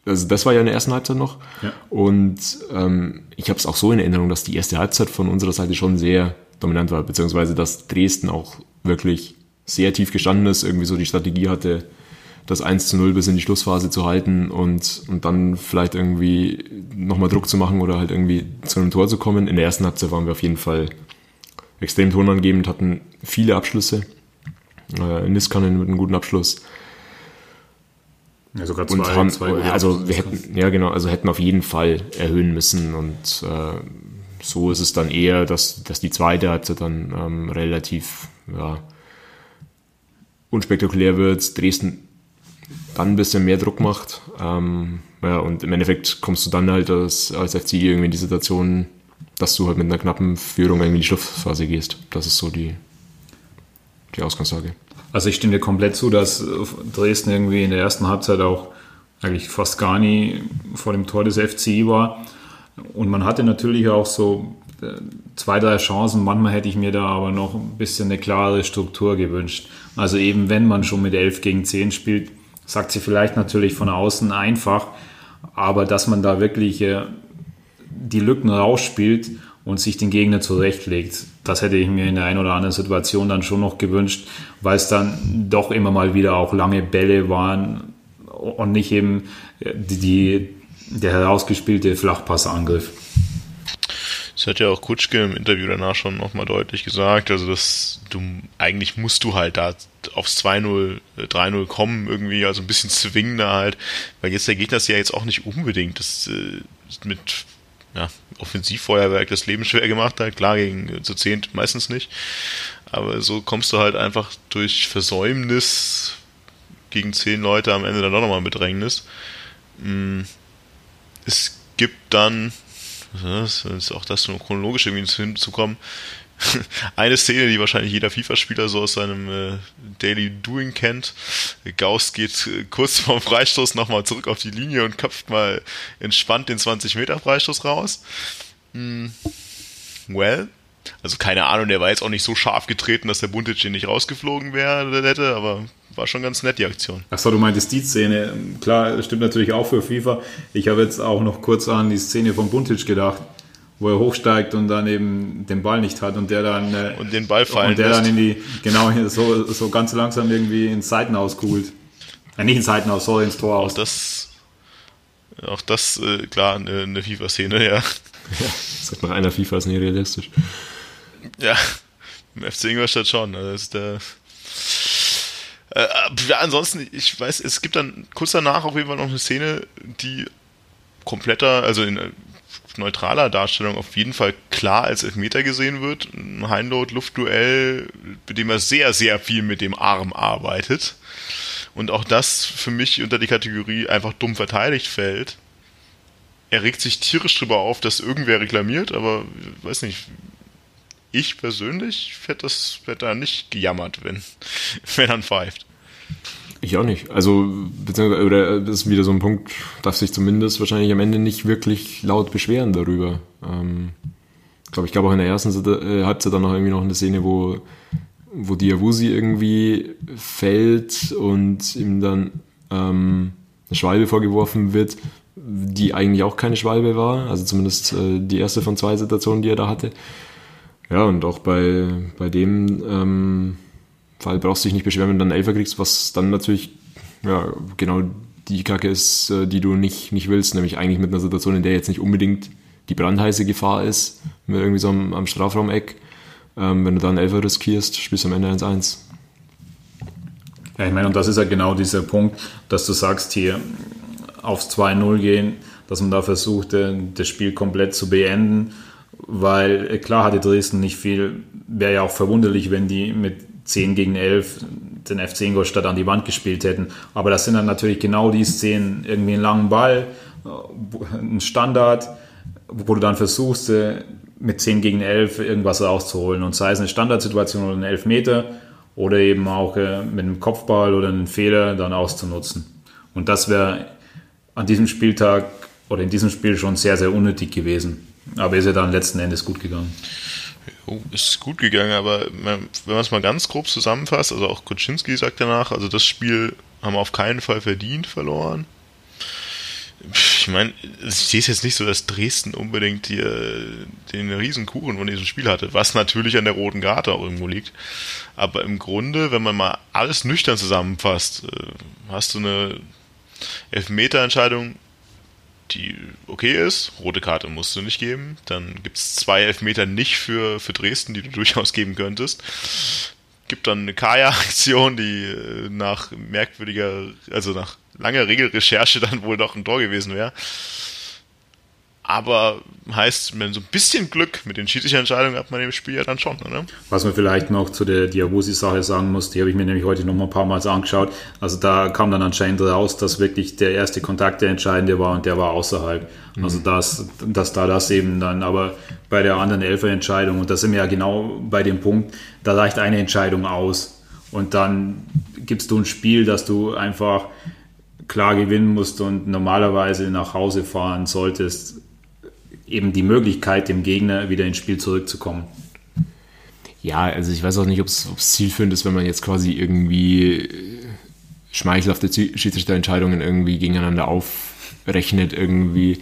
S4: also das war ja in der ersten Halbzeit noch. Ja. Und ähm, ich habe es auch so in Erinnerung, dass die erste Halbzeit von unserer Seite schon sehr dominant war, beziehungsweise dass Dresden auch wirklich sehr tief gestanden ist, irgendwie so die Strategie hatte, das 1 zu 0 bis in die Schlussphase zu halten und, und dann vielleicht irgendwie nochmal Druck zu machen oder halt irgendwie zu einem Tor zu kommen. In der ersten Halbzeit waren wir auf jeden Fall extrem tonangebend, hatten viele Abschlüsse. Äh, Niskanen mit einem guten Abschluss Ja, sogar zwei, und haben, zwei also wir hätten, ja genau, also hätten auf jeden Fall erhöhen müssen und äh, so ist es dann eher, dass, dass die zweite Halbzeit dann ähm, relativ ja, unspektakulär wird, Dresden dann ein bisschen mehr Druck macht. Ähm, ja, und im Endeffekt kommst du dann halt als, als FC irgendwie in die Situation, dass du halt mit einer knappen Führung irgendwie in die Schlussphase gehst. Das ist so die, die Ausgangslage.
S3: Also ich stimme dir komplett zu, dass Dresden irgendwie in der ersten Halbzeit auch eigentlich fast gar nie vor dem Tor des FCI war. Und man hatte natürlich auch so äh, zwei, drei Chancen. Manchmal hätte ich mir da aber noch ein bisschen eine klare Struktur gewünscht. Also eben wenn man schon mit 11 gegen 10 spielt, sagt sie vielleicht natürlich von außen einfach, aber dass man da wirklich äh, die Lücken rausspielt und sich den Gegner zurechtlegt, das hätte ich mir in der einen oder anderen Situation dann schon noch gewünscht, weil es dann doch immer mal wieder auch lange Bälle waren und nicht eben die, die der herausgespielte Flachpassangriff.
S2: Das hat ja auch Kutschke im Interview danach schon nochmal deutlich gesagt. Also, dass du eigentlich musst du halt da aufs 2-0, 3-0 äh, kommen, irgendwie, also ein bisschen zwingender halt, weil jetzt der Gegner ist ja jetzt auch nicht unbedingt das äh, mit ja, Offensivfeuerwerk das Leben schwer gemacht hat. Klar, gegen zu zehnt meistens nicht. Aber so kommst du halt einfach durch Versäumnis gegen zehn Leute am Ende dann doch nochmal in Bedrängnis. Mm, es gibt dann das ist auch das nur chronologisch irgendwie hinzukommen. Eine Szene, die wahrscheinlich jeder FIFA-Spieler so aus seinem äh, Daily Doing kennt. Gauss geht äh, kurz vorm Freistoß nochmal zurück auf die Linie und köpft mal entspannt den 20-Meter-Freistoß raus. Hm. Well, also keine Ahnung, der war jetzt auch nicht so scharf getreten, dass der Buntic nicht rausgeflogen wäre, hätte, aber war schon ganz nett, die Aktion.
S3: Achso, du meintest die Szene. Klar, stimmt natürlich auch für FIFA. Ich habe jetzt auch noch kurz an die Szene von Buntic gedacht, wo er hochsteigt und dann eben den Ball nicht hat und der dann
S2: äh, und den Ball fallen
S3: und der lässt. dann in die genau so, so ganz langsam irgendwie ins Seitenhaus kugelt. Äh, nicht ins Seitenhaus, sorry, ins Tor
S2: aus. Auch das, auch das äh, klar, eine, eine FIFA-Szene, ja.
S4: Ja, sagt nach einer FIFA ist nicht realistisch.
S2: Ja, im FC Ingolstadt schon. Also das ist der äh, ja, ansonsten, ich weiß, es gibt dann kurz danach auf jeden Fall noch eine Szene, die kompletter, also in äh, neutraler Darstellung auf jeden Fall klar als Elfmeter gesehen wird. Ein Heinload-Luftduell, bei dem er sehr, sehr viel mit dem Arm arbeitet. Und auch das für mich unter die Kategorie einfach dumm verteidigt fällt. Er regt sich tierisch drüber auf, dass irgendwer reklamiert, aber weiß nicht, ich persönlich hätte das hätte da nicht gejammert, wenn, wenn er pfeift.
S4: Ich auch nicht. Also, beziehungsweise, oder das ist wieder so ein Punkt, darf sich zumindest wahrscheinlich am Ende nicht wirklich laut beschweren darüber. Ähm, ich glaube, ich glaube auch in der ersten äh, Halbzeit dann noch irgendwie noch eine Szene, wo, wo Diawusi irgendwie fällt und ihm dann ähm, eine Schwalbe vorgeworfen wird, die eigentlich auch keine Schwalbe war. Also zumindest äh, die erste von zwei Situationen, die er da hatte. Ja, und auch bei, bei dem ähm, Fall brauchst du dich nicht beschweren, wenn du dann einen Elfer kriegst, was dann natürlich ja, genau die Kacke ist, äh, die du nicht, nicht willst, nämlich eigentlich mit einer Situation, in der jetzt nicht unbedingt die brandheiße Gefahr ist, mit irgendwie so am, am Strafraumeck. Ähm, wenn du dann Elfer riskierst, spielst du am Ende 1-1.
S3: Ja, ich meine, und das ist ja genau dieser Punkt, dass du sagst, hier aufs 2-0 gehen, dass man da versucht, das Spiel komplett zu beenden weil klar hatte Dresden nicht viel, wäre ja auch verwunderlich, wenn die mit 10 gegen 11 den FC Ingolstadt an die Wand gespielt hätten. Aber das sind dann natürlich genau die Szenen, irgendwie einen langen Ball, äh, ein Standard, wo du dann versuchst, äh, mit 10 gegen 11 irgendwas rauszuholen. Und sei es eine Standardsituation oder ein Elfmeter oder eben auch mit einem Kopfball oder einem Fehler dann auszunutzen. Und das wäre an diesem Spieltag oder in diesem Spiel schon sehr, sehr unnötig gewesen. Aber ist ja dann letzten Endes gut gegangen.
S2: Oh, ist gut gegangen, aber wenn man es mal ganz grob zusammenfasst, also auch Kuczynski sagt danach, also das Spiel haben wir auf keinen Fall verdient verloren. Ich meine, ich sehe es jetzt nicht so, dass Dresden unbedingt hier den Riesenkuchen von diesem Spiel hatte, was natürlich an der roten Karte auch irgendwo liegt. Aber im Grunde, wenn man mal alles nüchtern zusammenfasst, äh, hast du eine Elfmeterentscheidung die okay ist. Rote Karte musst du nicht geben. Dann gibt es zwei Elfmeter nicht für, für Dresden, die du durchaus geben könntest. gibt dann eine Kaya-Aktion, die äh, nach merkwürdiger, also nach langer Regelrecherche dann wohl noch ein Tor gewesen wäre. Aber heißt, wenn so ein bisschen Glück mit den Schiedsrichterentscheidungen hat man im Spiel ja dann schon, oder?
S3: Was man vielleicht noch zu der Diabosi-Sache sagen muss, die habe ich mir nämlich heute noch mal ein paar Mal angeschaut. Also da kam dann anscheinend raus, dass wirklich der erste Kontakt der entscheidende war und der war außerhalb. Mhm. Also dass, dass da das eben dann, aber bei der anderen Elferentscheidung, und da sind wir ja genau bei dem Punkt, da reicht eine Entscheidung aus. Und dann gibst du ein Spiel, dass du einfach klar gewinnen musst und normalerweise nach Hause fahren solltest eben die Möglichkeit, dem Gegner wieder ins Spiel zurückzukommen.
S4: Ja, also ich weiß auch nicht, ob es zielführend ist, wenn man jetzt quasi irgendwie äh, schmeichelhafte Schiedsrichterentscheidungen irgendwie gegeneinander aufrechnet, irgendwie.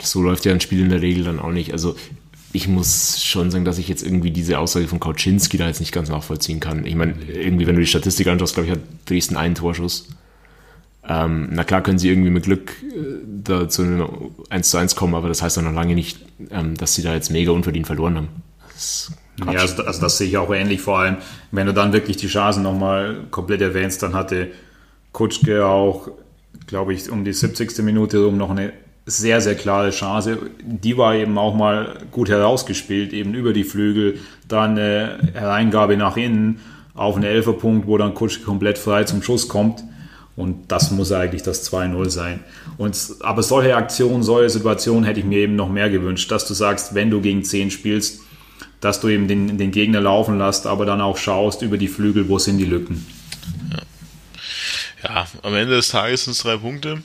S4: So läuft ja ein Spiel in der Regel dann auch nicht. Also ich muss schon sagen, dass ich jetzt irgendwie diese Aussage von Kauczynski da jetzt nicht ganz nachvollziehen kann. Ich meine, irgendwie, wenn du die Statistik anschaust, glaube ich, hat Dresden einen Torschuss. Ähm, na klar können sie irgendwie mit Glück äh, da zu einem 1 zu 1 kommen, aber das heißt doch noch lange nicht, ähm, dass sie da jetzt mega unverdient verloren haben.
S3: Ja, also, also, das sehe ich auch ähnlich, vor allem, wenn du dann wirklich die Chancen nochmal komplett erwähnst, dann hatte Kutschke auch, glaube ich, um die 70. Minute rum noch eine sehr, sehr klare Chance. Die war eben auch mal gut herausgespielt, eben über die Flügel, dann eine Hereingabe nach innen auf einen Elferpunkt, wo dann Kutschke komplett frei zum Schuss kommt. Und das muss eigentlich das 2-0 sein. Und, aber solche Aktionen, solche Situationen hätte ich mir eben noch mehr gewünscht, dass du sagst, wenn du gegen 10 spielst, dass du eben den, den Gegner laufen lässt, aber dann auch schaust über die Flügel, wo sind die Lücken.
S2: Ja, ja am Ende des Tages sind es drei Punkte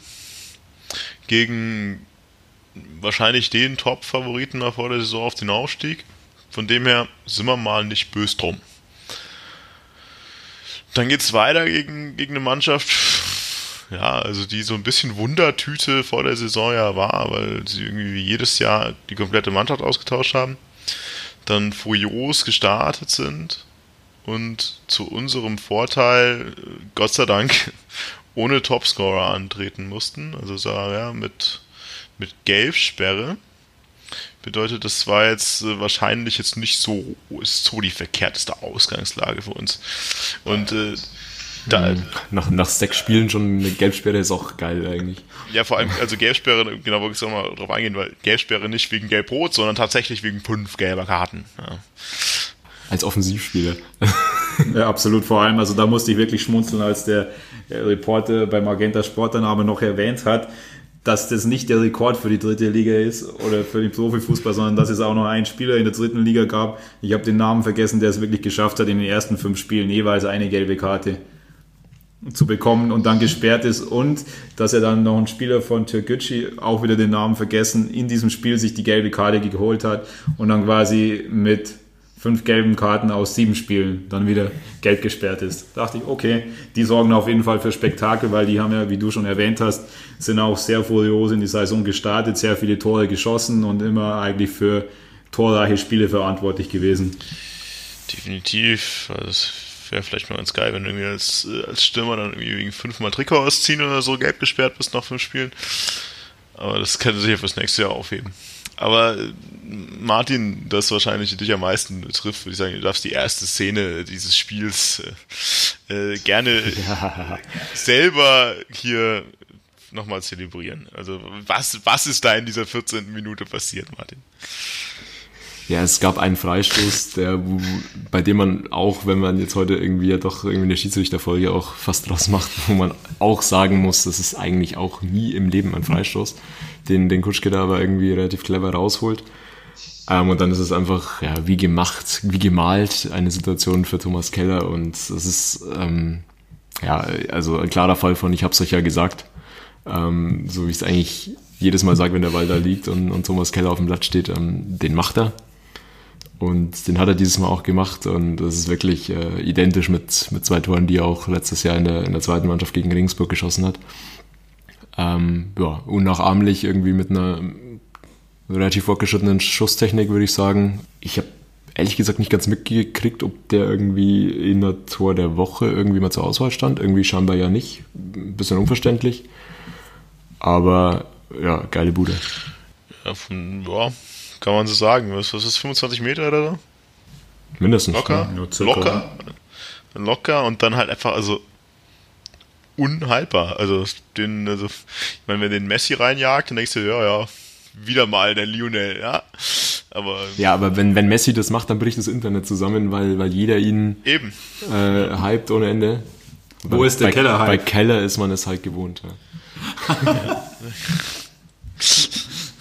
S2: gegen wahrscheinlich den Top-Favoriten vor der Saison auf den Aufstieg. Von dem her sind wir mal nicht böse drum. Dann geht es weiter gegen, gegen eine Mannschaft, ja, also die so ein bisschen Wundertüte vor der Saison ja war, weil sie irgendwie jedes Jahr die komplette Mannschaft ausgetauscht haben. Dann furios gestartet sind und zu unserem Vorteil, Gott sei Dank, ohne Topscorer antreten mussten. Also ja, mit, mit Gelbsperre. Bedeutet, das war jetzt äh, wahrscheinlich jetzt nicht so, ist so die verkehrteste Ausgangslage für uns. Und äh,
S4: da, hm. nach, nach sechs Spielen schon eine Gelbsperre ist auch geil eigentlich.
S2: Ja, vor allem, also Gelbsperre, genau, wollte ich auch mal drauf eingehen, weil Gelbsperre nicht wegen Gelb-Rot, sondern tatsächlich wegen fünf gelber Karten. Ja.
S4: Als Offensivspieler.
S3: ja, absolut. Vor allem, also da musste ich wirklich schmunzeln, als der Reporter bei Magenta Sport dann aber noch erwähnt hat, dass das nicht der Rekord für die dritte Liga ist oder für den Profifußball, sondern dass es auch noch einen Spieler in der dritten Liga gab. Ich habe den Namen vergessen, der es wirklich geschafft hat, in den ersten fünf Spielen jeweils eine gelbe Karte zu bekommen und dann gesperrt ist und dass er dann noch ein Spieler von Türkgücü, auch wieder den Namen vergessen, in diesem Spiel sich die gelbe Karte geholt hat und dann quasi mit fünf gelben Karten aus sieben Spielen dann wieder gelb gesperrt ist. Da dachte ich, okay, die sorgen auf jeden Fall für Spektakel, weil die haben ja, wie du schon erwähnt hast, sind auch sehr furios in die Saison gestartet, sehr viele Tore geschossen und immer eigentlich für torreiche Spiele verantwortlich gewesen.
S2: Definitiv. Also wäre vielleicht mal ganz geil, wenn du irgendwie als, äh, als Stürmer dann irgendwie wegen fünfmal Trikot ausziehen oder so gelb gesperrt bist nach fünf Spielen. Aber das könnte sich ja fürs nächste Jahr aufheben. Aber äh, Martin, das wahrscheinlich dich am meisten betrifft, würde ich sagen, du darfst die erste Szene dieses Spiels äh, äh gerne ja. selber hier nochmal zelebrieren. Also was, was ist da in dieser 14. Minute passiert, Martin?
S4: Ja, es gab einen Freistoß, der, bei dem man auch, wenn man jetzt heute irgendwie ja doch irgendwie eine Schiedsrichterfolge auch fast draus macht, wo man auch sagen muss, das ist eigentlich auch nie im Leben ein Freistoß, den, den Kutschke da aber irgendwie relativ clever rausholt. Ähm, und dann ist es einfach, ja, wie gemacht, wie gemalt eine Situation für Thomas Keller und das ist, ähm, ja, also ein klarer Fall von, ich hab's euch ja gesagt, ähm, so wie ich es eigentlich jedes Mal sage, wenn der Ball da liegt und, und Thomas Keller auf dem Blatt steht, ähm, den macht er. Und den hat er dieses Mal auch gemacht und das ist wirklich äh, identisch mit, mit zwei Toren, die er auch letztes Jahr in der, in der zweiten Mannschaft gegen Regensburg geschossen hat. Ähm, ja, unnachahmlich irgendwie mit einer relativ fortgeschrittenen Schusstechnik, würde ich sagen. Ich habe ehrlich gesagt nicht ganz mitgekriegt, ob der irgendwie in der Tor der Woche irgendwie mal zur Auswahl stand. Irgendwie scheinbar ja nicht. Ein bisschen unverständlich. Aber ja, geile Bude.
S2: Ja, von, ja, kann man so sagen. Was, was ist 25 Meter oder so?
S4: Mindestens.
S2: Locker,
S3: nur circa.
S2: locker, locker und dann halt einfach, also unhaltbar. Also den, also ich meine, wenn den Messi reinjagt, dann denkst du, ja, ja, wieder mal der Lionel, ja. Aber
S4: Ja, aber wenn, wenn Messi das macht, dann bricht das Internet zusammen, weil, weil jeder ihn
S2: eben.
S4: äh, hypt ohne Ende.
S3: Wo
S4: Bei-
S3: ist der
S4: bei,
S3: Keller-Hype?
S4: Bei Keller ist man es halt gewohnt. Ja.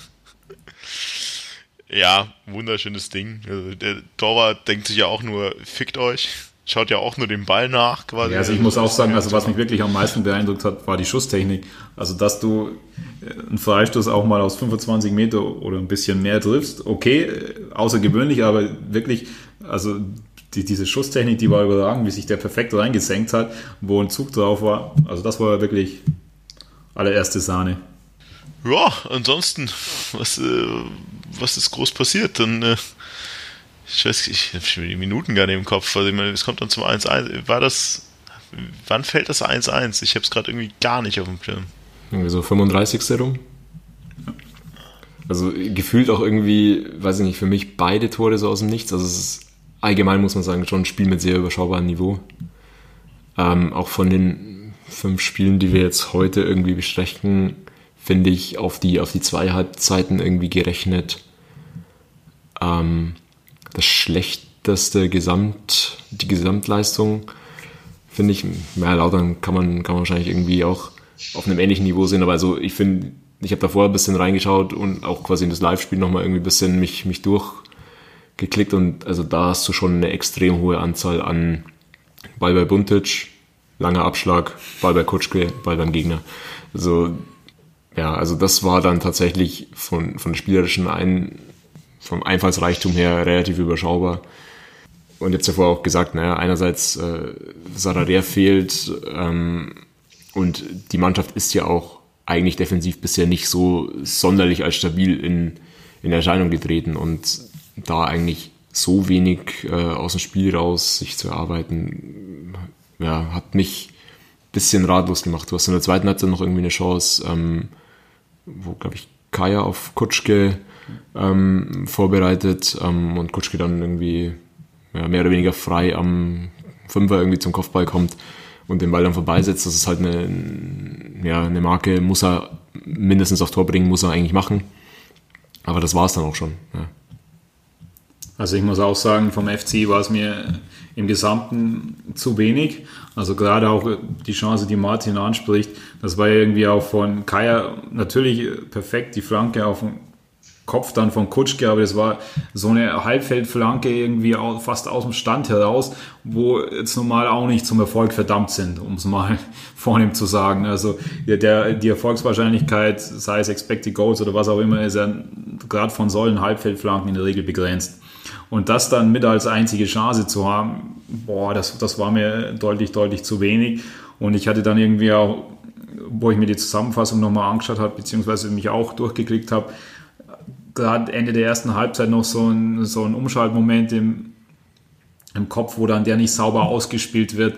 S2: Ja, wunderschönes Ding. Also der Torwart denkt sich ja auch nur, fickt euch. Schaut ja auch nur dem Ball nach, quasi.
S3: Ja, also ich muss auch sagen, also was mich wirklich am meisten beeindruckt hat, war die Schusstechnik. Also dass du äh, einen Freistoß auch mal aus 25 Meter oder ein bisschen mehr triffst, okay, äh, außergewöhnlich, aber wirklich, also die, diese Schusstechnik, die war überragend, wie sich der perfekt reingesenkt hat, wo ein Zug drauf war. Also das war wirklich allererste Sahne.
S2: Ja, ansonsten, was, äh, was ist groß passiert? Dann, äh, ich weiß, ich habe schon die Minuten gar nicht im Kopf. Also ich meine, es kommt dann zum 1-1. War das, wann fällt das 1-1? Ich habe es gerade irgendwie gar nicht auf dem Schirm.
S4: Irgendwie so 35. rum. Also gefühlt auch irgendwie, weiß ich nicht, für mich beide Tore so aus dem Nichts. Also es ist allgemein, muss man sagen, schon ein Spiel mit sehr überschaubarem Niveau. Ähm, auch von den fünf Spielen, die wir jetzt heute irgendwie besprechen, finde ich auf die, auf die zwei Halbzeiten irgendwie gerechnet ähm, das schlechteste Gesamt, die Gesamtleistung, finde ich. Ja, Lautern kann man, kann man wahrscheinlich irgendwie auch auf einem ähnlichen Niveau sehen, aber also ich finde, ich habe davor ein bisschen reingeschaut und auch quasi in das Live-Spiel nochmal irgendwie ein bisschen mich, mich durchgeklickt und also da hast du schon eine extrem hohe Anzahl an Ball bei Buntic, langer Abschlag, Ball bei Kutschke, Ball beim Gegner. Also ja, also das war dann tatsächlich von, von spielerischen ein, vom Einfallsreichtum her relativ überschaubar. Und jetzt davor auch gesagt, naja, einerseits äh, Sararea fehlt ähm, und die Mannschaft ist ja auch eigentlich defensiv bisher nicht so sonderlich als stabil in, in Erscheinung getreten und da eigentlich so wenig äh, aus dem Spiel raus sich zu erarbeiten, ja, hat mich bisschen ratlos gemacht. Du hast in der zweiten Halbzeit noch irgendwie eine Chance, ähm, wo, glaube ich, Kaya auf Kutschke ähm, vorbereitet ähm, und Kutschke dann irgendwie ja, mehr oder weniger frei am Fünfer irgendwie zum Kopfball kommt und den Ball dann vorbeisetzt. Das ist halt eine, ja, eine Marke, muss er mindestens auf Tor bringen, muss er eigentlich machen. Aber das war es dann auch schon. Ja.
S3: Also ich muss auch sagen, vom FC war es mir im Gesamten zu wenig. Also gerade auch die Chance, die Martin anspricht, das war ja irgendwie auch von Kaya natürlich perfekt, die Flanke auf den Kopf dann von Kutschke, aber das war so eine Halbfeldflanke irgendwie fast aus dem Stand heraus, wo jetzt normal auch nicht zum Erfolg verdammt sind, um es mal vornehm zu sagen. Also der, die Erfolgswahrscheinlichkeit, sei es Expected Goals oder was auch immer, ist ja gerade von solchen Halbfeldflanken in der Regel begrenzt. Und das dann mit als einzige Chance zu haben, boah, das, das war mir deutlich, deutlich zu wenig. Und ich hatte dann irgendwie auch, wo ich mir die Zusammenfassung nochmal angeschaut habe, beziehungsweise mich auch durchgeklickt habe, gerade Ende der ersten Halbzeit noch so ein, so ein Umschaltmoment im, im Kopf, wo dann der nicht sauber ausgespielt wird.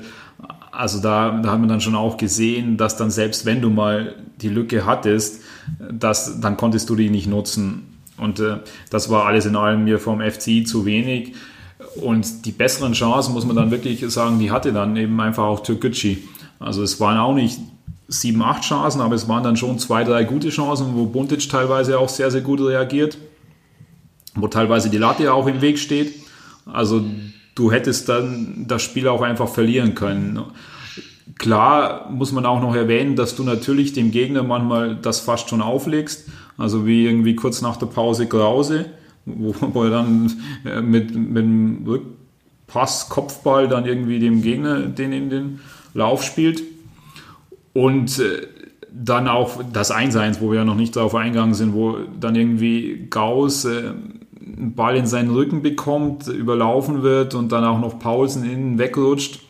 S3: Also da, da hat man dann schon auch gesehen, dass dann selbst wenn du mal die Lücke hattest, dass, dann konntest du die nicht nutzen. Und äh, das war alles in allem mir vom FC zu wenig. Und die besseren Chancen, muss man dann wirklich sagen, die hatte dann eben einfach auch Türkgücü. Also es waren auch nicht sieben, acht Chancen, aber es waren dann schon zwei, drei gute Chancen, wo Buntic teilweise auch sehr, sehr gut reagiert, wo teilweise die Latte auch im Weg steht. Also du hättest dann das Spiel auch einfach verlieren können. Klar muss man auch noch erwähnen, dass du natürlich dem Gegner manchmal das fast schon auflegst. Also wie irgendwie kurz nach der Pause Grause, wo, er dann äh, mit, mit dem Rückpass, Kopfball dann irgendwie dem Gegner den in den Lauf spielt. Und äh, dann auch das 1-1, wo wir ja noch nicht darauf eingegangen sind, wo dann irgendwie Gauss äh, einen Ball in seinen Rücken bekommt, überlaufen wird und dann auch noch Paulsen innen wegrutscht.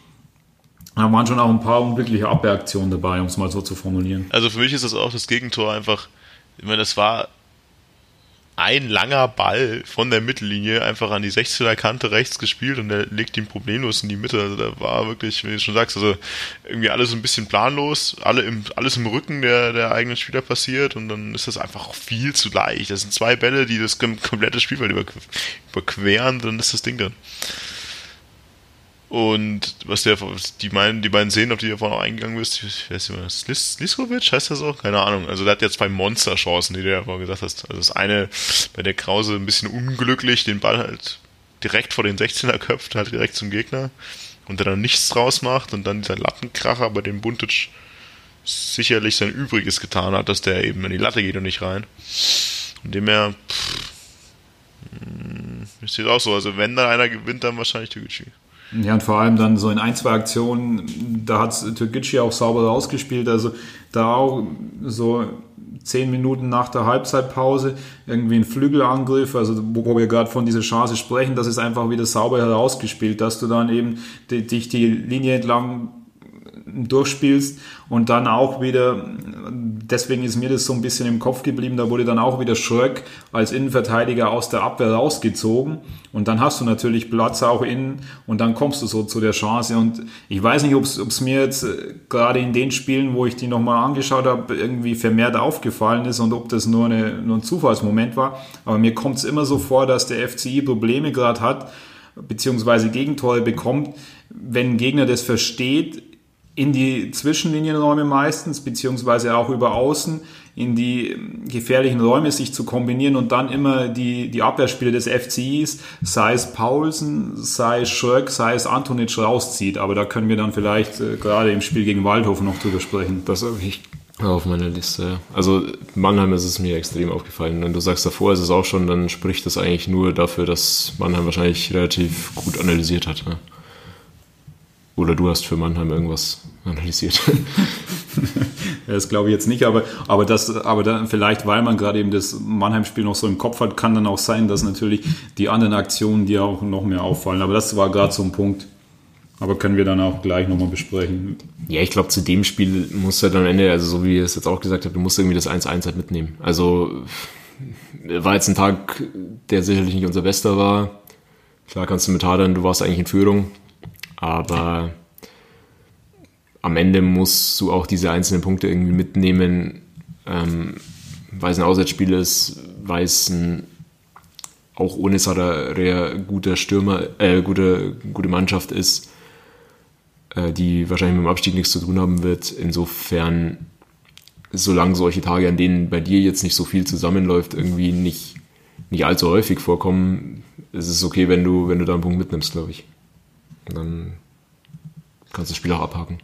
S3: Da waren schon auch ein paar unglückliche Abwehraktionen dabei, um es mal so zu formulieren.
S2: Also für mich ist das auch das Gegentor einfach, ich meine, das war ein langer Ball von der Mittellinie einfach an die 16er Kante rechts gespielt und der legt ihn problemlos in die Mitte. Also da war wirklich, wie du schon sagst, also irgendwie alles ein bisschen planlos, alle im, alles im Rücken der, der eigenen Spieler passiert und dann ist das einfach viel zu leicht. Das sind zwei Bälle, die das kom- komplette Spielfeld überqu- überqueren, dann ist das Ding dann. Und was der, die meinen, die beiden Szenen, auf die du vorhin auch eingegangen bist, ich weiß nicht mehr, Slis, Liskovic heißt das auch? Keine Ahnung. Also der hat ja zwei Monsterchancen, die du ja vorhin gesagt hast. Also das eine, bei der Krause ein bisschen unglücklich, den Ball halt direkt vor den 16er köpft, halt direkt zum Gegner und der dann nichts draus macht und dann dieser Lattenkracher, bei dem Buntic sicherlich sein Übriges getan hat, dass der eben in die Latte geht und nicht rein. Und dem er, pff, ist auch so. Also wenn da einer gewinnt, dann wahrscheinlich Türkgücü.
S3: Ja, und vor allem dann so in ein, zwei Aktionen, da hat Türkgücü auch sauber rausgespielt. Also da auch so zehn Minuten nach der Halbzeitpause irgendwie ein Flügelangriff, also wo wir gerade von dieser Chance sprechen, das ist einfach wieder sauber herausgespielt, dass du dann eben dich die Linie entlang durchspielst und dann auch wieder, deswegen ist mir das so ein bisschen im Kopf geblieben, da wurde dann auch wieder Schröck als Innenverteidiger aus der Abwehr rausgezogen und dann hast du natürlich Platz auch innen und dann kommst du so zu der Chance und ich weiß nicht, ob es mir jetzt äh, gerade in den Spielen, wo ich die nochmal angeschaut habe, irgendwie vermehrt aufgefallen ist und ob das nur, eine, nur ein Zufallsmoment war, aber mir kommt es immer so vor, dass der FCI Probleme gerade hat, beziehungsweise Gegentore bekommt, wenn ein Gegner das versteht, in die Zwischenlinienräume meistens, beziehungsweise auch über außen in die gefährlichen Räume sich zu kombinieren und dann immer die, die Abwehrspiele des FCIs, sei es Paulsen, sei es Schröck, sei es Antonic rauszieht. Aber da können wir dann vielleicht äh, gerade im Spiel gegen Waldhofen noch drüber sprechen.
S4: Das habe ich auf meiner Liste. Also Mannheim ist es mir extrem aufgefallen. Wenn du sagst, davor ist es auch schon, dann spricht das eigentlich nur dafür, dass Mannheim wahrscheinlich relativ gut analysiert hat. Ne? Oder du hast für Mannheim irgendwas analysiert.
S3: das glaube ich jetzt nicht, aber, aber, das, aber dann vielleicht, weil man gerade eben das Mannheim-Spiel noch so im Kopf hat, kann dann auch sein, dass natürlich die anderen Aktionen dir auch noch mehr auffallen. Aber das war gerade so ein Punkt. Aber können wir dann auch gleich nochmal besprechen.
S4: Ja, ich glaube, zu dem Spiel musst du halt am Ende, also so wie ihr es jetzt auch gesagt habt, du musst irgendwie das 1-1 halt mitnehmen. Also war jetzt ein Tag, der sicherlich nicht unser bester war. Klar kannst du mit hadern, du warst eigentlich in Führung, aber am Ende musst du auch diese einzelnen Punkte irgendwie mitnehmen, ähm, weil es ein Auswärtsspiel ist, weil es ein auch ohne Sararea guter Stürmer, äh, gute, gute Mannschaft ist, äh, die wahrscheinlich mit dem Abstieg nichts zu tun haben wird. Insofern, solange solche Tage, an denen bei dir jetzt nicht so viel zusammenläuft, irgendwie nicht, nicht allzu häufig vorkommen, ist es okay, wenn du, wenn du da einen Punkt mitnimmst, glaube ich. Und dann kannst du das Spiel auch abhaken.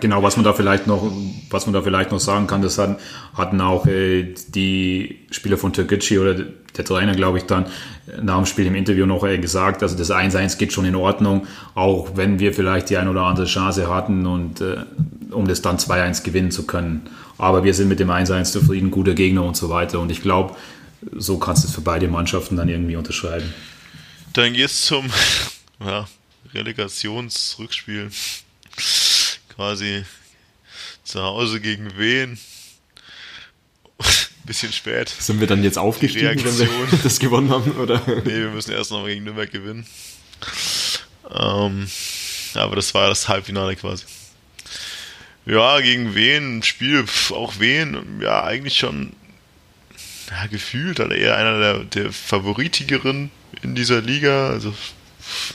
S3: Genau, was man da vielleicht noch, was man da vielleicht noch sagen kann, das hatten, hatten auch äh, die Spieler von Türkgücü oder der Trainer, glaube ich, dann nach dem Spiel im Interview noch äh, gesagt, also das 1-1 geht schon in Ordnung, auch wenn wir vielleicht die ein oder andere Chance hatten und äh, um das dann 2-1 gewinnen zu können. Aber wir sind mit dem 1-1 zufrieden, guter Gegner und so weiter. Und ich glaube, so kannst du es für beide Mannschaften dann irgendwie unterschreiben.
S2: Dann geht's zum ja, Relegationsrückspiel. Quasi zu Hause gegen wen? Bisschen spät.
S4: Sind wir dann jetzt aufgestiegen, wenn wir das gewonnen haben? Oder?
S2: Nee, wir müssen erst noch gegen Nürnberg gewinnen. Ähm, aber das war das Halbfinale quasi. Ja, gegen wen? Spiel, auch wen? Ja, eigentlich schon ja, gefühlt halt eher einer der, der favoritigeren in dieser Liga. Also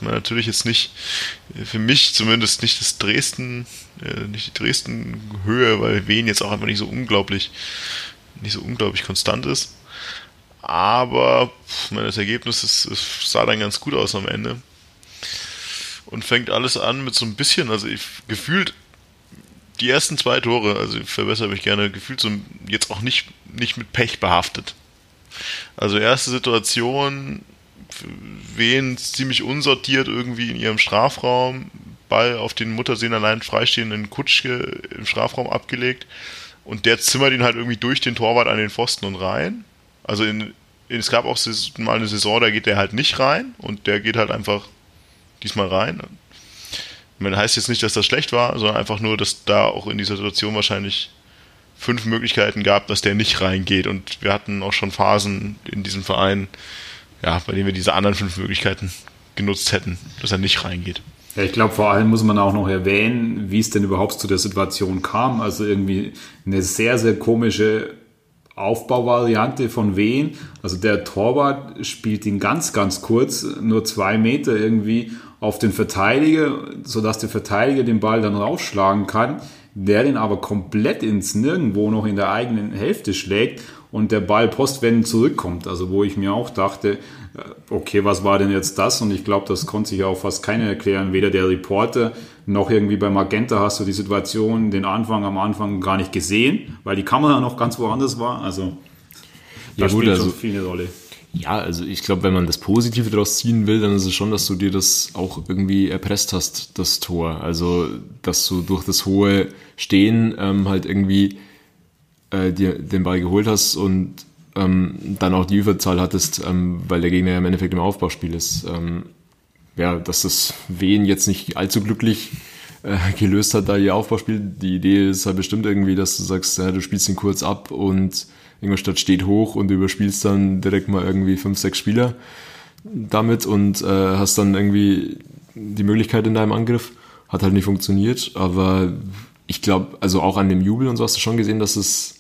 S2: natürlich jetzt nicht, für mich zumindest nicht das Dresden, äh, nicht die Dresden-Höhe, weil Wien jetzt auch einfach nicht so unglaublich, nicht so unglaublich konstant ist. Aber meine, das Ergebnis ist, ist, sah dann ganz gut aus am Ende. Und fängt alles an mit so ein bisschen, also ich, gefühlt die ersten zwei Tore, also ich verbessere mich gerne, gefühlt so jetzt auch nicht, nicht mit Pech behaftet. Also erste Situation, Wen ziemlich unsortiert irgendwie in ihrem Strafraum, Ball auf den Muttersehen allein freistehenden Kutschke im Strafraum abgelegt und der zimmert ihn halt irgendwie durch den Torwart an den Pfosten und rein. Also in, in, es gab auch mal eine Saison, da geht der halt nicht rein und der geht halt einfach diesmal rein. Meine, heißt jetzt nicht, dass das schlecht war, sondern einfach nur, dass da auch in dieser Situation wahrscheinlich fünf Möglichkeiten gab, dass der nicht reingeht. Und wir hatten auch schon Phasen in diesem Verein, ja, bei denen wir diese anderen fünf Möglichkeiten genutzt hätten, dass er nicht reingeht.
S3: Ja, ich glaube, vor allem muss man auch noch erwähnen, wie es denn überhaupt zu der Situation kam. Also irgendwie eine sehr, sehr komische Aufbauvariante von Wehen. Also der Torwart spielt ihn ganz, ganz kurz, nur zwei Meter irgendwie auf den Verteidiger, sodass der Verteidiger den Ball dann rausschlagen kann, der den aber komplett ins Nirgendwo noch in der eigenen Hälfte schlägt und der Ball postwendend zurückkommt. Also wo ich mir auch dachte, äh, okay, was war denn jetzt das? Und ich glaube, das konnte sich auch fast keiner erklären, weder der Reporter noch irgendwie bei Magenta hast du die Situation, den Anfang am Anfang gar nicht gesehen, weil die Kamera noch ganz woanders war. Also
S4: ja,
S3: das
S4: gut,
S3: spielt
S4: also,
S3: schon viel eine Rolle.
S4: Ja, also ich glaube, wenn man das Positive daraus ziehen will, dann ist es schon, dass du dir das auch irgendwie erpresst hast, das Tor. Also, dass du durch das hohe Stehen ähm, halt irgendwie äh, dir den Ball geholt hast und ähm, dann auch die Überzahl hattest, ähm, weil der Gegner ja im Endeffekt im Aufbauspiel ist. Ähm, ja, dass das Wehen jetzt nicht allzu glücklich äh, gelöst hat, da ihr Aufbauspiel. Die Idee ist halt bestimmt irgendwie, dass du sagst, ja, du spielst ihn kurz ab und Ingolstadt steht hoch und du überspielst dann direkt mal irgendwie fünf, sechs Spieler damit und äh, hast dann irgendwie die Möglichkeit in deinem Angriff. Hat halt nicht funktioniert, aber ich glaube, also auch an dem Jubel und so hast du schon gesehen, dass es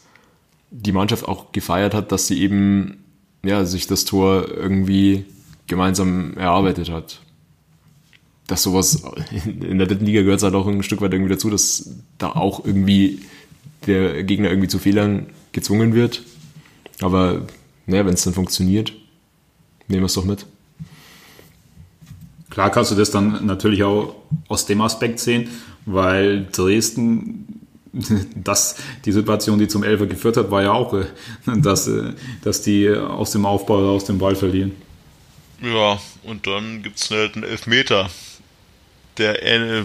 S4: die Mannschaft auch gefeiert hat, dass sie eben ja, sich das Tor irgendwie gemeinsam erarbeitet hat. Dass sowas in der dritten Liga gehört es halt auch ein Stück weit irgendwie dazu, dass da auch irgendwie der Gegner irgendwie zu Fehlern gezwungen wird. Aber naja, wenn es dann funktioniert, nehmen wir es doch mit.
S3: Klar kannst du das dann natürlich auch aus dem Aspekt sehen, weil Dresden, das, die Situation, die zum Elfer geführt hat, war ja auch, äh, dass, äh, dass die aus dem Aufbau aus dem Ball verlieren.
S2: Ja, und dann gibt es halt einen Elfmeter, der äh,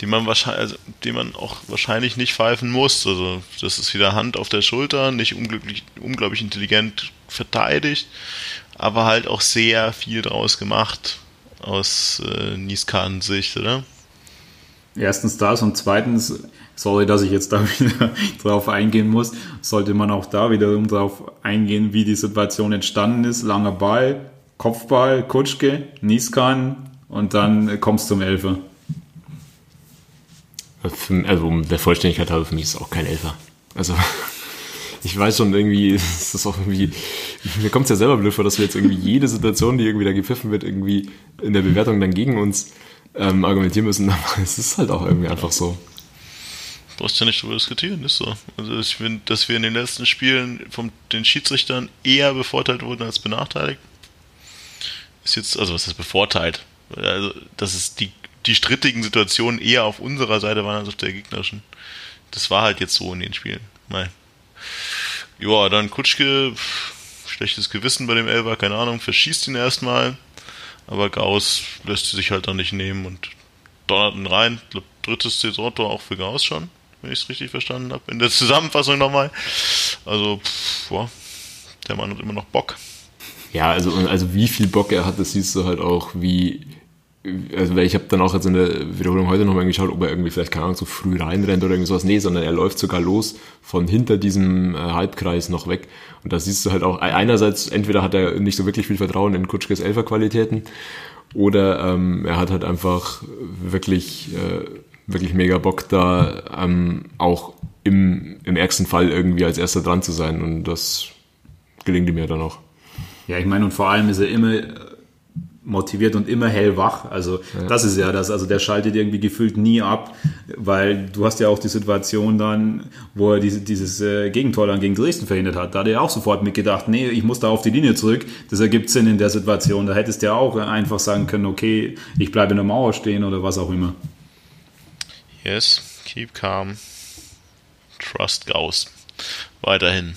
S2: die man wahrscheinlich, also, den man auch wahrscheinlich nicht pfeifen muss. Also das ist wieder Hand auf der Schulter, nicht unglücklich, unglaublich intelligent verteidigt, aber halt auch sehr viel draus gemacht aus äh, Nieskans Sicht, oder?
S3: Erstens das und zweitens, sorry, dass ich jetzt da wieder drauf eingehen muss, sollte man auch da wiederum drauf eingehen, wie die Situation entstanden ist. Langer Ball, Kopfball, Kutschke, Nieskan und dann kommst du zum Elfer.
S4: Also um der Vollständigkeit halber, für mich ist es auch kein Elfer. Also ich weiß schon irgendwie, ist das auch irgendwie, mir kommt es ja selber blöd vor, dass wir jetzt irgendwie jede Situation, die irgendwie da gepfiffen wird, irgendwie in der Bewertung dann gegen uns ähm, argumentieren müssen. Aber es ist halt auch irgendwie einfach so.
S2: Brauchst ja nicht darüber diskutieren, ist so. Also ich finde, dass wir in den letzten Spielen von den Schiedsrichtern eher bevorteilt wurden als benachteiligt. Ist jetzt, also was ist bevorteilt? Also, dass es die die strittigen Situationen eher auf unserer Seite waren als auf der gegnerischen. Das war halt jetzt so in den Spielen. Nein. Ja, dann Kutschke, schlechtes Gewissen bei dem Elber, keine Ahnung, verschießt ihn erstmal. Aber Gauss lässt sich halt dann nicht nehmen und donnert ihn rein. Drittes Saisontor auch für Gauss schon, wenn ich es richtig verstanden habe. In der Zusammenfassung nochmal. Also, pff, boah, der Mann hat immer noch Bock.
S4: Ja, also, also wie viel Bock er hat, das siehst du halt auch, wie also ich habe dann auch jetzt in der Wiederholung heute nochmal geschaut, ob er irgendwie vielleicht, keine Ahnung, so früh reinrennt oder irgend sowas. Nee, sondern er läuft sogar los von hinter diesem äh, Halbkreis noch weg. Und da siehst du halt auch, einerseits, entweder hat er nicht so wirklich viel Vertrauen in Kutschkes Elferqualitäten oder ähm, er hat halt einfach wirklich, äh, wirklich mega Bock da ähm, auch im, im ärgsten Fall irgendwie als erster dran zu sein. Und das gelingt ihm ja dann auch.
S3: Ja, ich meine, und vor allem ist er immer motiviert und immer hellwach. Also ja. das ist ja das. Also der schaltet irgendwie gefühlt nie ab, weil du hast ja auch die Situation dann, wo er diese, dieses äh, Gegentor dann gegen Dresden verhindert hat. Da hat er auch sofort mitgedacht, nee, ich muss da auf die Linie zurück. Das ergibt Sinn in der Situation. Da hättest du ja auch einfach sagen können, okay, ich bleibe in der Mauer stehen oder was auch immer.
S2: Yes, keep calm. Trust Gauss. Weiterhin.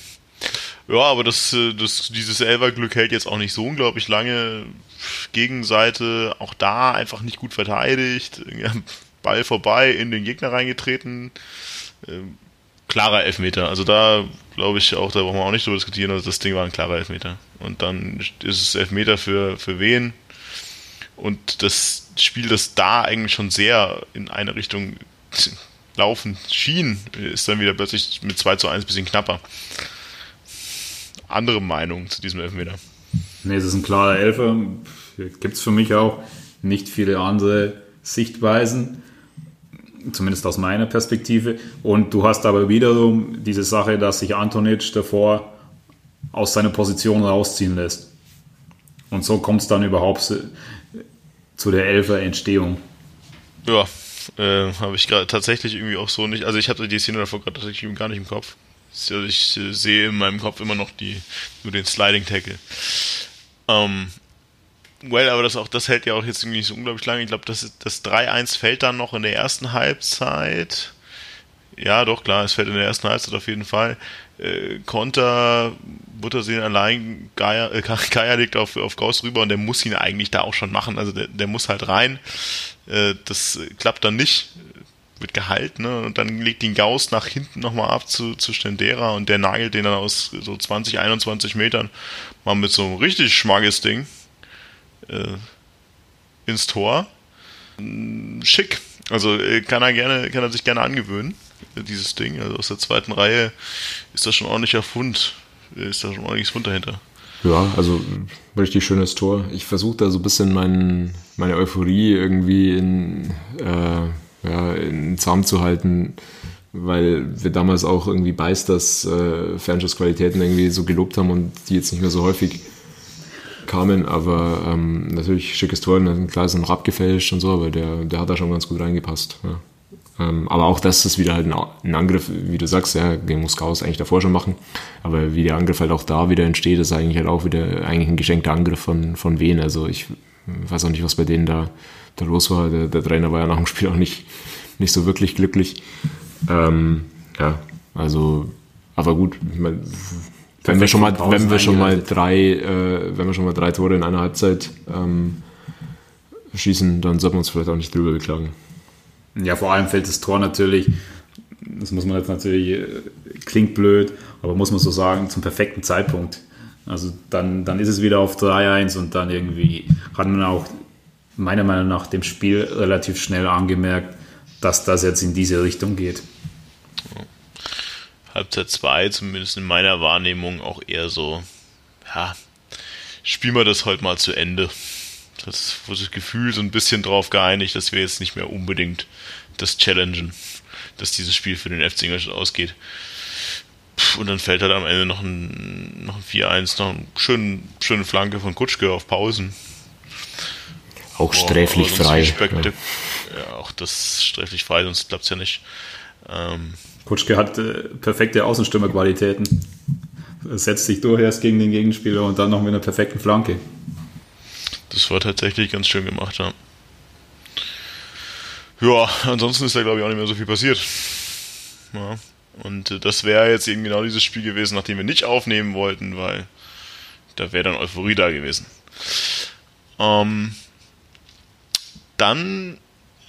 S2: Ja, aber das, äh, das, dieses Elverglück hält jetzt auch nicht so unglaublich lange. Gegenseite auch da einfach nicht gut verteidigt. Ball vorbei, in den Gegner reingetreten. Ähm, klarer Elfmeter. Also da glaube ich auch, da brauchen wir auch nicht drüber diskutieren. Also das Ding war ein klarer Elfmeter. Und dann ist es Elfmeter für, für wen? Und das Spiel, das da eigentlich schon sehr in eine Richtung laufen schien, ist dann wieder plötzlich mit 2 zu 1 ein bisschen knapper andere Meinung zu diesem Elfmeter?
S3: Nee, es ist ein klarer Elfer. Gibt es für mich auch nicht viele andere Sichtweisen, zumindest aus meiner Perspektive. Und du hast aber wiederum diese Sache, dass sich Antonic davor aus seiner Position rausziehen lässt. Und so kommt es dann überhaupt zu der Elfer Entstehung.
S2: Ja, äh, habe ich gerade tatsächlich irgendwie auch so nicht. Also ich hatte die Szene davor gerade tatsächlich gar nicht im Kopf. Also ich äh, sehe in meinem Kopf immer noch die nur den Sliding Tackle. Ähm, well, aber das auch das hält ja auch jetzt irgendwie nicht so unglaublich lange. Ich glaube, das, das 3-1 fällt dann noch in der ersten Halbzeit. Ja, doch, klar, es fällt in der ersten Halbzeit auf jeden Fall. Äh, Konter, Buttersehen allein, Geier, äh, Geier legt auf, auf Gauss rüber und der muss ihn eigentlich da auch schon machen. Also der, der muss halt rein. Äh, das klappt dann nicht, wird gehalten, ne? Und dann legt ihn Gauss nach hinten nochmal ab zu, zu Stendera und der nagelt den dann aus so 20, 21 Metern mal mit so einem richtig schmackes Ding äh, ins Tor. Schick. Also äh, kann er gerne, kann er sich gerne angewöhnen dieses Ding. Also aus der zweiten Reihe ist das schon ordentlicher Fund. Ist da schon ordentliches Fund dahinter.
S4: Ja, also richtig schönes Tor. Ich versuche da so ein bisschen mein, meine Euphorie irgendwie in, äh, ja, in Zaum zu halten, weil wir damals auch irgendwie Beisters äh, Fernschussqualitäten irgendwie so gelobt haben und die jetzt nicht mehr so häufig kamen, aber ähm, natürlich schickes Tor, klar ist ein Rab gefälscht und so, aber der, der hat da schon ganz gut reingepasst. Ja. Ähm, aber auch das ist wieder halt ein, Angriff, wie du sagst, ja, den muss Chaos eigentlich davor schon machen. Aber wie der Angriff halt auch da wieder entsteht, ist eigentlich halt auch wieder eigentlich ein geschenkter Angriff von, von Wen. Also ich weiß auch nicht, was bei denen da, da los war. Der, der Trainer war ja nach dem Spiel auch nicht, nicht so wirklich glücklich. Ähm, ja, also, aber gut, wenn wir schon mal, wenn wir schon mal drei, äh, wenn wir schon mal drei Tore in einer Halbzeit ähm, schießen, dann sollten wir uns vielleicht auch nicht drüber beklagen.
S3: Ja, vor allem fällt das Tor natürlich, das muss man jetzt natürlich, äh, klingt blöd, aber muss man so sagen, zum perfekten Zeitpunkt. Also dann, dann ist es wieder auf 3-1 und dann irgendwie hat man auch meiner Meinung nach dem Spiel relativ schnell angemerkt, dass das jetzt in diese Richtung geht.
S2: Halbzeit 2, zumindest in meiner Wahrnehmung, auch eher so, ja, spielen wir das heute mal zu Ende. Das wurde das Gefühl so ein bisschen drauf geeinigt, dass wir jetzt nicht mehr unbedingt das challengen, dass dieses Spiel für den FC Ingolstadt ausgeht. Und dann fällt halt am Ende noch ein, noch ein 4-1, noch eine schöne, schöne Flanke von Kutschke auf Pausen.
S4: Auch sträflich oh, frei. Ja.
S2: ja. auch das sträflich frei, sonst klappt es ja nicht. Ähm,
S3: Kutschke hat äh, perfekte Außenstürmerqualitäten. Setzt sich durch erst gegen den Gegenspieler und dann noch mit einer perfekten Flanke.
S2: Das war tatsächlich ganz schön gemacht, ja. Ja, ansonsten ist da glaube ich auch nicht mehr so viel passiert. Ja. Und äh, das wäre jetzt eben genau dieses Spiel gewesen, nachdem wir nicht aufnehmen wollten, weil da wäre dann Euphorie da gewesen. Ähm, dann,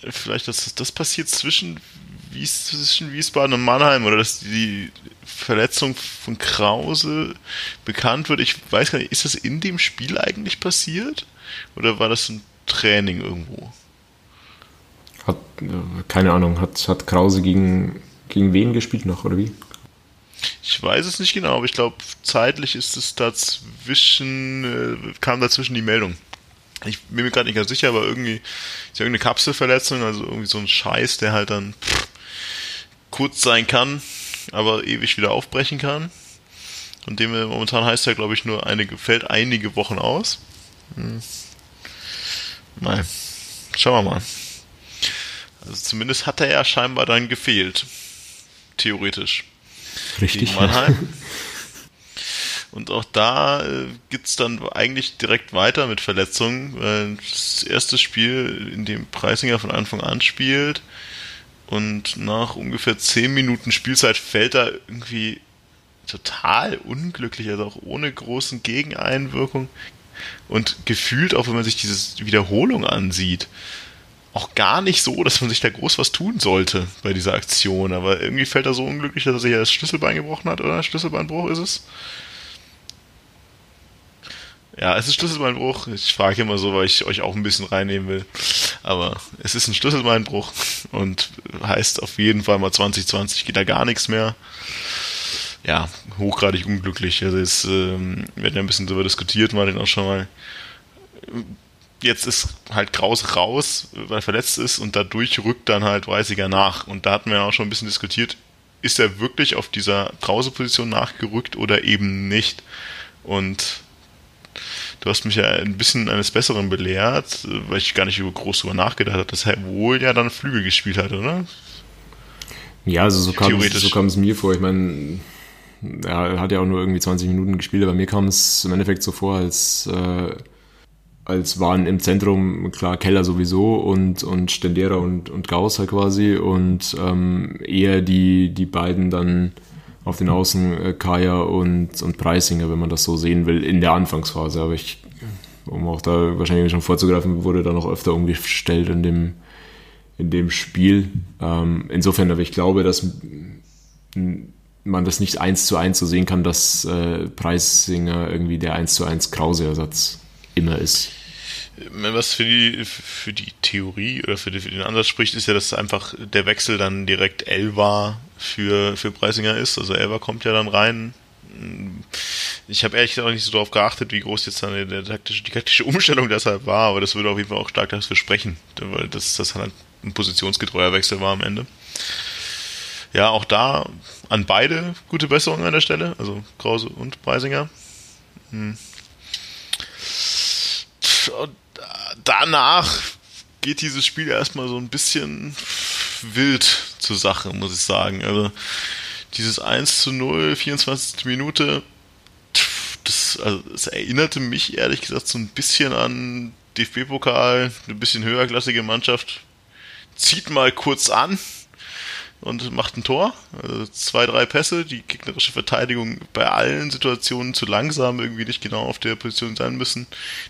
S2: vielleicht, dass das passiert zwischen, Wies, zwischen Wiesbaden und Mannheim oder dass die Verletzung von Krause bekannt wird. Ich weiß gar nicht, ist das in dem Spiel eigentlich passiert? Oder war das ein Training irgendwo?
S4: Hat, äh, keine Ahnung, hat, hat Krause gegen, gegen wen gespielt noch, oder wie?
S2: Ich weiß es nicht genau, aber ich glaube, zeitlich ist es dazwischen, äh, kam dazwischen die Meldung. Ich bin mir gerade nicht ganz sicher, aber irgendwie ist ja irgendeine Kapselverletzung, also irgendwie so ein Scheiß, der halt dann pff, kurz sein kann, aber ewig wieder aufbrechen kann. Und dem momentan heißt er, glaube ich, nur einige, fällt einige Wochen aus. Hm. Mal. Schauen wir mal. Also zumindest hat er ja scheinbar dann gefehlt. Theoretisch.
S4: Richtig. Mannheim.
S2: Und auch da äh, es dann eigentlich direkt weiter mit Verletzungen. das erste Spiel, in dem Preisinger von Anfang an spielt. Und nach ungefähr 10 Minuten Spielzeit fällt er irgendwie total unglücklich, also auch ohne großen Gegeneinwirkung, und gefühlt, auch wenn man sich diese Wiederholung ansieht, auch gar nicht so, dass man sich da groß was tun sollte bei dieser Aktion. Aber irgendwie fällt er so unglücklich, dass er sich ja das Schlüsselbein gebrochen hat, oder? Schlüsselbeinbruch ist es? Ja, es ist Schlüsselbeinbruch. Ich frage immer so, weil ich euch auch ein bisschen reinnehmen will. Aber es ist ein Schlüsselbeinbruch und heißt auf jeden Fall mal 2020 geht da gar nichts mehr ja, hochgradig unglücklich. Also es ähm, wird ja ein bisschen darüber diskutiert, mal den auch schon mal. Jetzt ist halt Kraus raus, weil er verletzt ist und dadurch rückt dann halt Reisiger nach. Und da hatten wir ja auch schon ein bisschen diskutiert, ist er wirklich auf dieser Krause-Position nachgerückt oder eben nicht? Und du hast mich ja ein bisschen eines Besseren belehrt, weil ich gar nicht groß drüber nachgedacht habe, dass er wohl ja dann Flügel gespielt hat, oder?
S4: Ja, also so kam, es, so kam es mir vor. Ich meine, er hat ja auch nur irgendwie 20 Minuten gespielt, aber mir kam es im Endeffekt so vor, als, äh, als waren im Zentrum, klar, Keller sowieso und, und Stendera und, und Gauss halt quasi und ähm, eher die, die beiden dann auf den Außen äh, Kaya und, und Preisinger, wenn man das so sehen will, in der Anfangsphase. Aber ich, um auch da wahrscheinlich schon vorzugreifen, wurde da noch öfter umgestellt in dem, in dem Spiel. Ähm, insofern, aber ich glaube, dass man das nicht eins zu eins so sehen kann, dass äh, Preisinger irgendwie der eins zu eins Krause-Ersatz immer ist.
S2: Was für die, für die Theorie oder für, die, für den Ansatz spricht, ist ja, dass einfach der Wechsel dann direkt Elva für, für Preisinger ist. Also Elva kommt ja dann rein. Ich habe ehrlich gesagt auch nicht so darauf geachtet, wie groß jetzt dann der, taktische, die taktische Umstellung deshalb war, aber das würde auf jeden Fall auch stark dafür sprechen, weil das, das halt ein positionsgetreuer Wechsel war am Ende ja, auch da an beide gute Besserungen an der Stelle, also Krause und Preisinger. Hm. Danach geht dieses Spiel erstmal so ein bisschen wild zur Sache, muss ich sagen. Also dieses 1 zu 0, 24. Minute, das, also, das erinnerte mich ehrlich gesagt so ein bisschen an DFB-Pokal, eine bisschen höherklassige Mannschaft. Zieht mal kurz an, und macht ein Tor. Also zwei, drei Pässe, die gegnerische Verteidigung bei allen Situationen zu langsam, irgendwie nicht genau auf der Position sein müssen.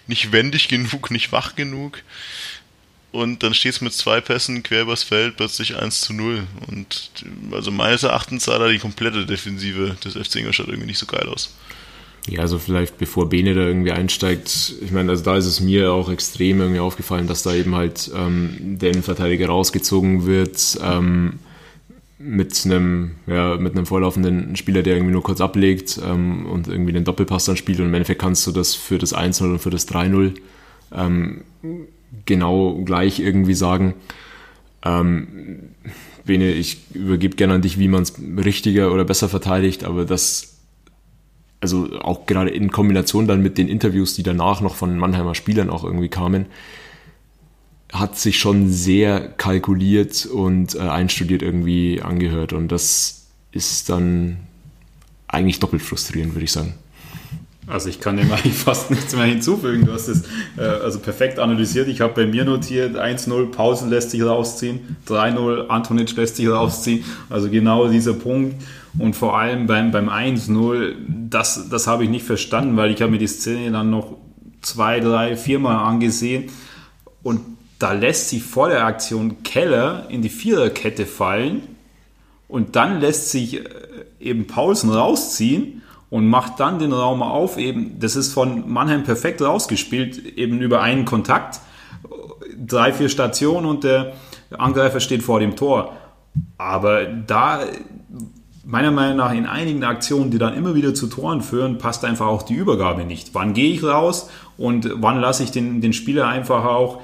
S2: Nicht wendig genug, nicht wach genug. Und dann steht es mit zwei Pässen quer übers Feld plötzlich 1 zu 0. Und also meines Erachtens sah da die komplette Defensive des FC Ingolstadt irgendwie nicht so geil aus.
S4: Ja, also vielleicht bevor Bene da irgendwie einsteigt, ich meine, also da ist es mir auch extrem irgendwie aufgefallen, dass da eben halt ähm, der Innenverteidiger rausgezogen wird. Ähm, mit einem, ja, mit einem vorlaufenden Spieler, der irgendwie nur kurz ablegt ähm, und irgendwie den Doppelpass dann spielt und im Endeffekt kannst du das für das 1-0 und für das 3-0 ähm, genau gleich irgendwie sagen. Ähm, Bene, ich übergebe gerne an dich, wie man es richtiger oder besser verteidigt, aber das, also auch gerade in Kombination dann mit den Interviews, die danach noch von Mannheimer Spielern auch irgendwie kamen, hat sich schon sehr kalkuliert und äh, einstudiert irgendwie angehört. Und das ist dann eigentlich doppelt frustrierend, würde ich sagen.
S3: Also ich kann dem eigentlich fast nichts mehr hinzufügen. Du hast es äh, also perfekt analysiert. Ich habe bei mir notiert, 1-0 Pausen lässt sich rausziehen, 3-0 Antonic lässt sich rausziehen. Also genau dieser Punkt. Und vor allem beim, beim 1-0, das, das habe ich nicht verstanden, weil ich habe mir die Szene dann noch zwei, drei, viermal angesehen. Und da lässt sich vor der Aktion Keller in die Viererkette fallen und dann lässt sich äh, eben Paulsen rausziehen und macht dann den Raum auf. Eben, das ist von Mannheim perfekt rausgespielt, eben über einen Kontakt, drei, vier Stationen und der Angreifer steht vor dem Tor. Aber da, meiner Meinung nach, in einigen Aktionen, die dann immer wieder zu Toren führen, passt einfach auch die Übergabe nicht. Wann gehe ich raus und wann lasse ich den, den Spieler einfach auch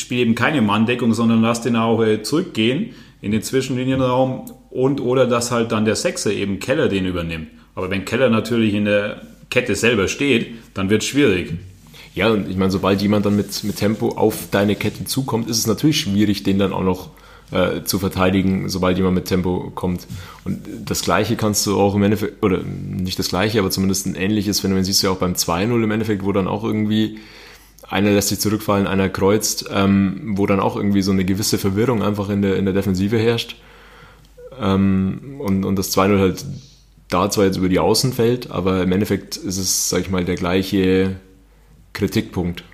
S3: spiele eben keine Manndeckung, sondern lass den auch äh, zurückgehen in den Zwischenlinienraum und oder dass halt dann der Sechser eben Keller den übernimmt. Aber wenn Keller natürlich in der Kette selber steht, dann wird es schwierig.
S4: Ja, und ich meine, sobald jemand dann mit, mit Tempo auf deine Kette zukommt, ist es natürlich schwierig, den dann auch noch äh, zu verteidigen, sobald jemand mit Tempo kommt. Und das Gleiche kannst du auch im Endeffekt, oder nicht das Gleiche, aber zumindest ein ähnliches Phänomen siehst du ja auch beim 2-0 im Endeffekt, wo dann auch irgendwie einer lässt sich zurückfallen, einer kreuzt, ähm, wo dann auch irgendwie so eine gewisse Verwirrung einfach in der, in der Defensive herrscht. Ähm, und, und das 2-0 halt da zwar jetzt über die Außen fällt, aber im Endeffekt ist es, sag ich mal, der gleiche Kritikpunkt.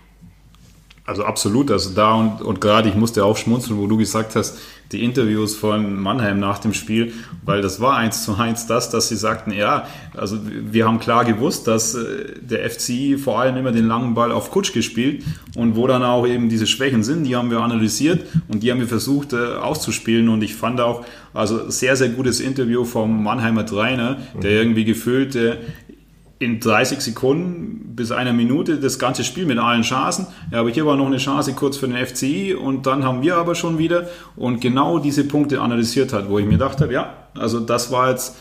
S3: Also absolut, also da und, und gerade ich musste auch schmunzeln, wo du gesagt hast, die Interviews von Mannheim nach dem Spiel, weil das war eins zu eins das, dass sie sagten, ja, also wir haben klar gewusst, dass äh, der FC vor allem immer den langen Ball auf Kutsch gespielt und wo dann auch eben diese Schwächen sind, die haben wir analysiert und die haben wir versucht äh, auszuspielen und ich fand auch, also sehr, sehr gutes Interview vom Mannheimer Trainer, der mhm. irgendwie gefühlt äh, in 30 Sekunden bis einer Minute das ganze Spiel mit allen Chancen. Ja, aber hier war noch eine Chance kurz für den FCI und dann haben wir aber schon wieder und genau diese Punkte analysiert hat, wo ich mir gedacht habe, ja, also das war jetzt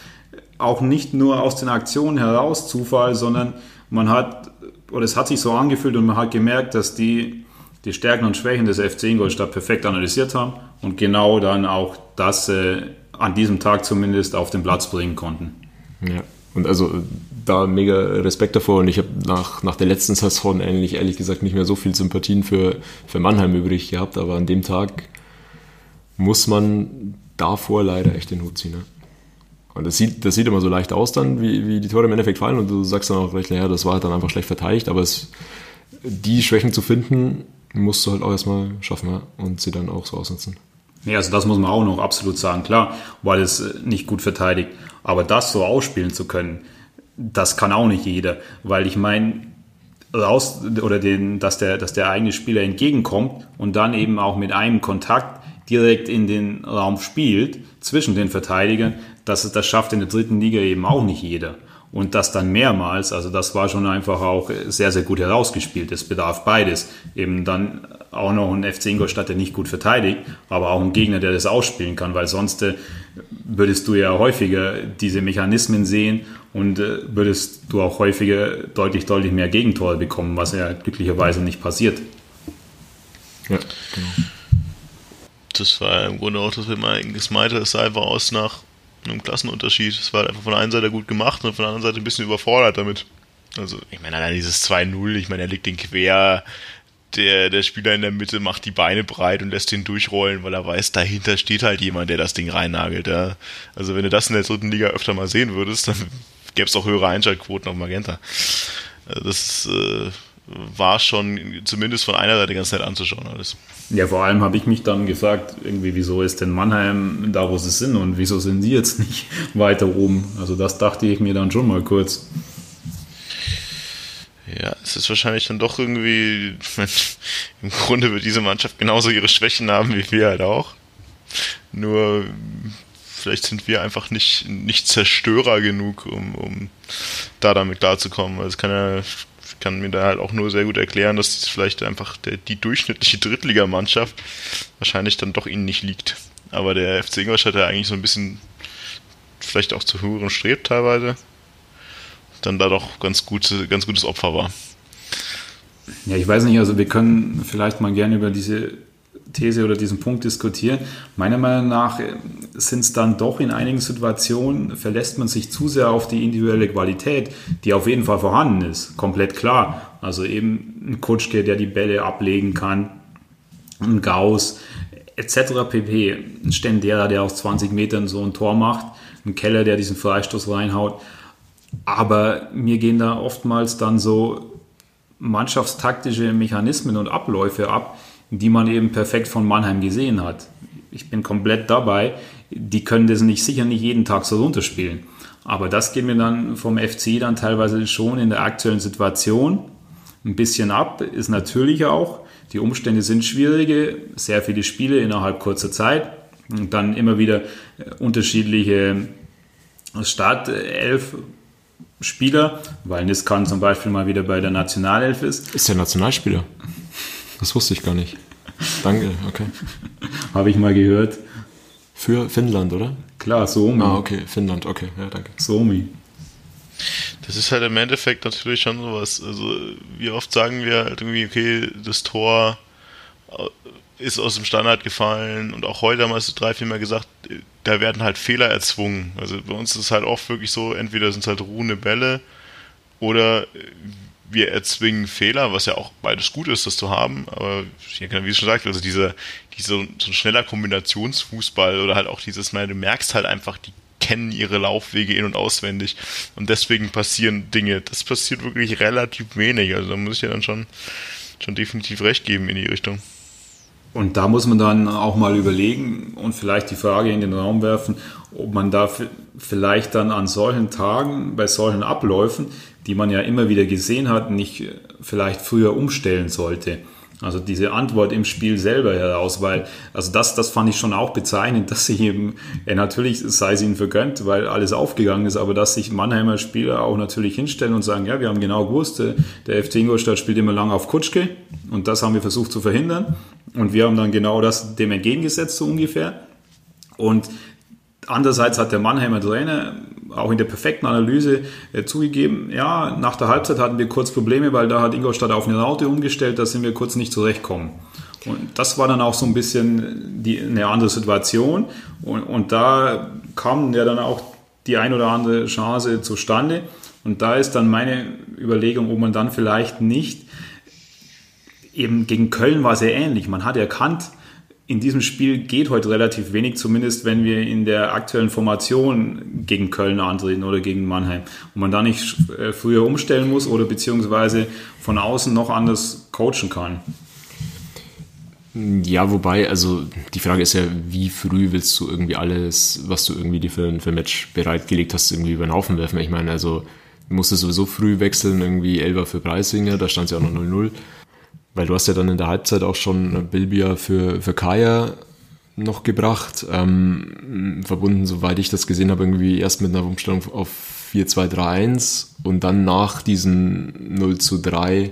S3: auch nicht nur aus den Aktionen heraus Zufall, sondern man hat oder es hat sich so angefühlt und man hat gemerkt, dass die die Stärken und Schwächen des FC Ingolstadt perfekt analysiert haben und genau dann auch das äh, an diesem Tag zumindest auf den Platz bringen konnten.
S4: Ja, und also da mega Respekt davor und ich habe nach, nach der letzten Saison eigentlich ehrlich gesagt nicht mehr so viel Sympathien für, für Mannheim übrig gehabt, aber an dem Tag muss man davor leider echt den Hut ziehen. Ne? Und das sieht, das sieht immer so leicht aus dann, wie, wie die Tore im Endeffekt fallen und du sagst dann auch recht, naja, das war halt dann einfach schlecht verteidigt, aber es, die Schwächen zu finden, musst du halt auch erstmal schaffen ja? und sie dann auch so ausnutzen.
S3: Ja, also das muss man auch noch absolut sagen, klar, weil es äh, nicht gut verteidigt. Aber das so ausspielen zu können, das kann auch nicht jeder, weil ich meine, raus oder den, dass der, dass der eigene Spieler entgegenkommt und dann eben auch mit einem Kontakt direkt in den Raum spielt zwischen den Verteidigern, das, das schafft in der dritten Liga eben auch nicht jeder und das dann mehrmals, also das war schon einfach auch sehr, sehr gut herausgespielt. Es bedarf beides. Eben dann auch noch ein FC Ingolstadt, der nicht gut verteidigt, aber auch ein Gegner, der das ausspielen kann, weil sonst äh, würdest du ja häufiger diese Mechanismen sehen und äh, würdest du auch häufiger deutlich, deutlich mehr Gegentore bekommen, was ja glücklicherweise nicht passiert.
S2: Ja, genau. Das war im Grunde auch das, wenn man meinte, es sah einfach aus nach einem Klassenunterschied. Es war einfach von der einen Seite gut gemacht und von der anderen Seite ein bisschen überfordert damit. Also, ich meine, allein dieses 2-0, ich meine, er liegt den quer, der, der Spieler in der Mitte macht die Beine breit und lässt ihn durchrollen, weil er weiß, dahinter steht halt jemand, der das Ding reinnagelt. Ja. Also wenn du das in der dritten Liga öfter mal sehen würdest, dann gäbe es auch höhere Einschaltquoten auf Magenta. Also das äh, war schon zumindest von einer Seite ganz nett anzuschauen alles.
S3: Ja, vor allem habe ich mich dann gefragt, irgendwie, wieso ist denn Mannheim da, wo sie sind und wieso sind die jetzt nicht weiter oben? Also das dachte ich mir dann schon mal kurz.
S2: Ja, es ist wahrscheinlich dann doch irgendwie, im Grunde wird diese Mannschaft genauso ihre Schwächen haben wie wir halt auch. Nur vielleicht sind wir einfach nicht, nicht Zerstörer genug, um, um da damit klarzukommen. Also es kann ja kann mir da halt auch nur sehr gut erklären, dass vielleicht einfach der, die durchschnittliche Drittligamannschaft wahrscheinlich dann doch ihnen nicht liegt. Aber der FC Ingolstadt, der eigentlich so ein bisschen vielleicht auch zu höheren strebt teilweise, dann da doch ganz, gute, ganz gutes Opfer war.
S3: Ja, ich weiß nicht, also wir können vielleicht mal gerne über diese These oder diesen Punkt diskutieren. Meiner Meinung nach äh, sind es dann doch in einigen Situationen, verlässt man sich zu sehr auf die individuelle Qualität, die auf jeden Fall vorhanden ist, komplett klar. Also eben ein Kutschke, der die Bälle ablegen kann, ein Gauss, etc. pp. Ein Stendera, der aus 20 Metern so ein Tor macht, ein Keller, der diesen Freistoß reinhaut. Aber mir gehen da oftmals dann so mannschaftstaktische Mechanismen und Abläufe ab, die man eben perfekt von Mannheim gesehen hat. Ich bin komplett dabei. Die können das nicht sicher nicht jeden Tag so runterspielen. Aber das geht mir dann vom FC dann teilweise schon in der aktuellen Situation ein bisschen ab. Ist natürlich auch. Die Umstände sind schwierige, sehr viele Spiele innerhalb kurzer Zeit und dann immer wieder äh, unterschiedliche Startelf Spieler, weil Niskan zum Beispiel mal wieder bei der Nationalelf ist.
S4: Ist der Nationalspieler? Das wusste ich gar nicht. Danke, okay.
S3: Habe ich mal gehört.
S4: Für Finnland, oder?
S3: Klar, Somi.
S4: Ah, okay, Finnland, okay, ja, danke.
S3: Somi.
S2: Das ist halt im Endeffekt natürlich schon sowas. Also, wie oft sagen wir halt irgendwie, okay, das Tor ist aus dem Standard gefallen und auch heute haben wir es drei, vier Mal gesagt, da werden halt Fehler erzwungen. Also bei uns ist es halt oft wirklich so, entweder sind es halt ruhende Bälle oder wir erzwingen Fehler, was ja auch beides gut ist, das zu haben. Aber wie ich schon sagte, also dieser, dieser so ein schneller Kombinationsfußball oder halt auch dieses, du merkst halt einfach, die kennen ihre Laufwege in- und auswendig. Und deswegen passieren Dinge. Das passiert wirklich relativ wenig. Also da muss ich ja dann schon, schon definitiv recht geben in die Richtung.
S3: Und da muss man dann auch mal überlegen und vielleicht die Frage in den Raum werfen, ob man da vielleicht dann an solchen Tagen, bei solchen Abläufen, die man ja immer wieder gesehen hat, nicht vielleicht früher umstellen sollte. Also diese Antwort im Spiel selber heraus, weil, also das, das fand ich schon auch bezeichnend, dass sich eben, ja, natürlich sei es ihnen vergönnt, weil alles aufgegangen ist, aber dass sich Mannheimer Spieler auch natürlich hinstellen und sagen, ja, wir haben genau gewusst, der FC Ingolstadt spielt immer lang auf Kutschke und das haben wir versucht zu verhindern und wir haben dann genau das dem entgegengesetzt, so ungefähr. Und andererseits hat der Mannheimer Trainer auch in der perfekten Analyse äh, zugegeben, ja, nach der Halbzeit hatten wir kurz Probleme, weil da hat Ingolstadt auf eine Raute umgestellt, da sind wir kurz nicht zurechtkommen. Und das war dann auch so ein bisschen die, eine andere Situation. Und, und da kam ja dann auch die ein oder andere Chance zustande. Und da ist dann meine Überlegung, ob man dann vielleicht nicht, eben gegen Köln war sehr ähnlich. Man hat erkannt, in diesem Spiel geht heute relativ wenig, zumindest wenn wir in der aktuellen Formation gegen Köln antreten oder gegen Mannheim. Und man da nicht äh, früher umstellen muss oder beziehungsweise von außen noch anders coachen kann.
S4: Ja, wobei, also die Frage ist ja, wie früh willst du irgendwie alles, was du irgendwie dir für, für ein Match bereitgelegt hast, irgendwie über den Haufen werfen? Ich meine, also du musstest sowieso früh wechseln, irgendwie Elber für Preisinger, da stand es ja auch noch 0-0. Weil du hast ja dann in der Halbzeit auch schon Bilbia für, für Kaya noch gebracht, ähm, verbunden, soweit ich das gesehen habe, irgendwie erst mit einer Umstellung auf 4-2-3-1 und dann nach diesen 0 zu 3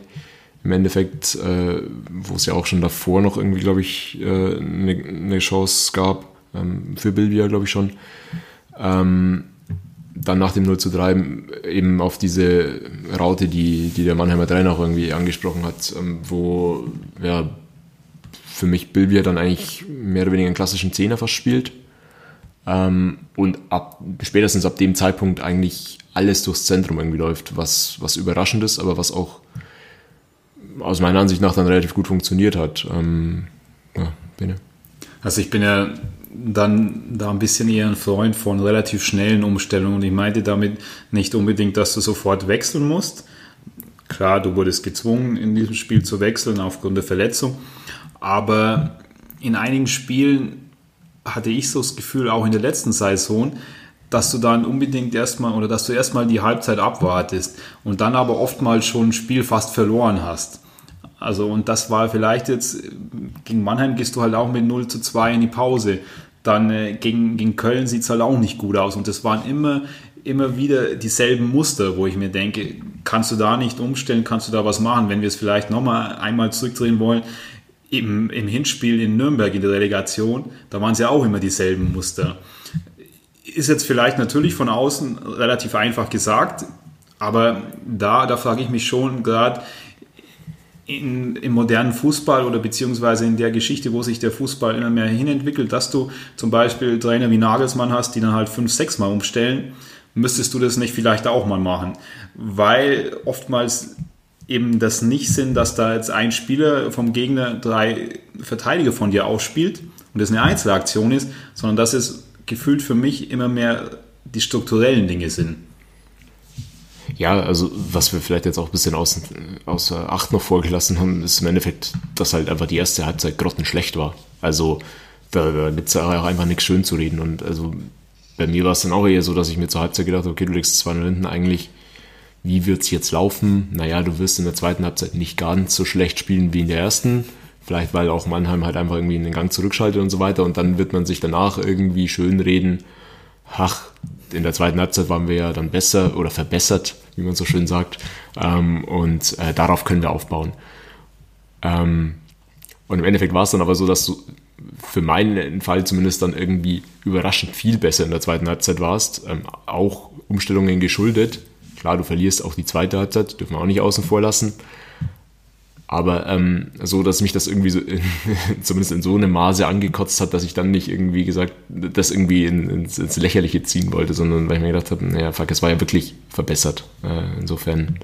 S4: im Endeffekt, äh, wo es ja auch schon davor noch irgendwie, glaube ich, eine äh, ne, ne Chance gab, ähm, für Bilbia, glaube ich schon. Ähm, dann nach dem 0 zu 3 eben auf diese Raute, die, die der Mannheimer Trainer auch irgendwie angesprochen hat, ähm, wo ja, für mich Bilbia dann eigentlich mehr oder weniger einen klassischen Zehner fast spielt. Ähm, und ab, spätestens ab dem Zeitpunkt eigentlich alles durchs Zentrum irgendwie läuft, was, was überraschend ist, aber was auch aus meiner Ansicht nach dann relativ gut funktioniert hat. Ähm,
S3: ja, Bene. Also ich bin ja dann da ein bisschen eher ein Freund von relativ schnellen Umstellungen. Und ich meinte damit nicht unbedingt, dass du sofort wechseln musst. Klar, du wurdest gezwungen, in diesem Spiel zu wechseln aufgrund der Verletzung. Aber in einigen Spielen hatte ich so das Gefühl, auch in der letzten Saison, dass du dann unbedingt erstmal oder dass du erstmal die Halbzeit abwartest und dann aber oftmals schon ein Spiel fast verloren hast. Also, und das war vielleicht jetzt, gegen Mannheim gehst du halt auch mit 0 zu 2 in die Pause. Dann äh, gegen, gegen Köln sieht es halt auch nicht gut aus. Und das waren immer, immer wieder dieselben Muster, wo ich mir denke, kannst du da nicht umstellen, kannst du da was machen, wenn wir es vielleicht nochmal einmal zurückdrehen wollen. Im, Im Hinspiel in Nürnberg in der Relegation, da waren es ja auch immer dieselben Muster. Ist jetzt vielleicht natürlich von außen relativ einfach gesagt, aber da, da frage ich mich schon gerade, in, im modernen Fußball oder beziehungsweise in der Geschichte, wo sich der Fußball immer mehr hinentwickelt, dass du zum Beispiel Trainer wie Nagelsmann hast, die dann halt fünf, sechs Mal umstellen, müsstest du das nicht vielleicht auch mal machen. Weil oftmals eben das nicht sind, dass da jetzt ein Spieler vom Gegner drei Verteidiger von dir ausspielt und das eine Einzelaktion ist, sondern dass es gefühlt für mich immer mehr die strukturellen Dinge sind.
S4: Ja, also was wir vielleicht jetzt auch ein bisschen außen, außer Acht noch vorgelassen haben, ist im Endeffekt, dass halt einfach die erste Halbzeit grottenschlecht war. Also da, gibt es ja auch einfach nichts schön zu reden. Und also bei mir war es dann auch eher so, dass ich mir zur Halbzeit gedacht habe, okay, du legst 2 hinten eigentlich, wie wird es jetzt laufen? Naja, du wirst in der zweiten Halbzeit nicht ganz so schlecht spielen wie in der ersten. Vielleicht, weil auch Mannheim halt einfach irgendwie in den Gang zurückschaltet und so weiter. Und dann wird man sich danach irgendwie schön reden, ach, in der zweiten Halbzeit waren wir ja dann besser oder verbessert, wie man so schön sagt. Ähm, und äh, darauf können wir aufbauen. Ähm, und im Endeffekt war es dann aber so, dass du für meinen Fall zumindest dann irgendwie überraschend viel besser in der zweiten Halbzeit warst. Ähm, auch Umstellungen geschuldet. Klar, du verlierst auch die zweite Halbzeit, dürfen wir auch nicht außen vor lassen. Aber ähm, so, dass mich das irgendwie so, in, zumindest in so einem Maße angekotzt hat, dass ich dann nicht irgendwie gesagt, das irgendwie in, ins, ins, Lächerliche ziehen wollte, sondern weil ich mir gedacht habe, naja, fuck, es war ja wirklich verbessert. Äh, insofern.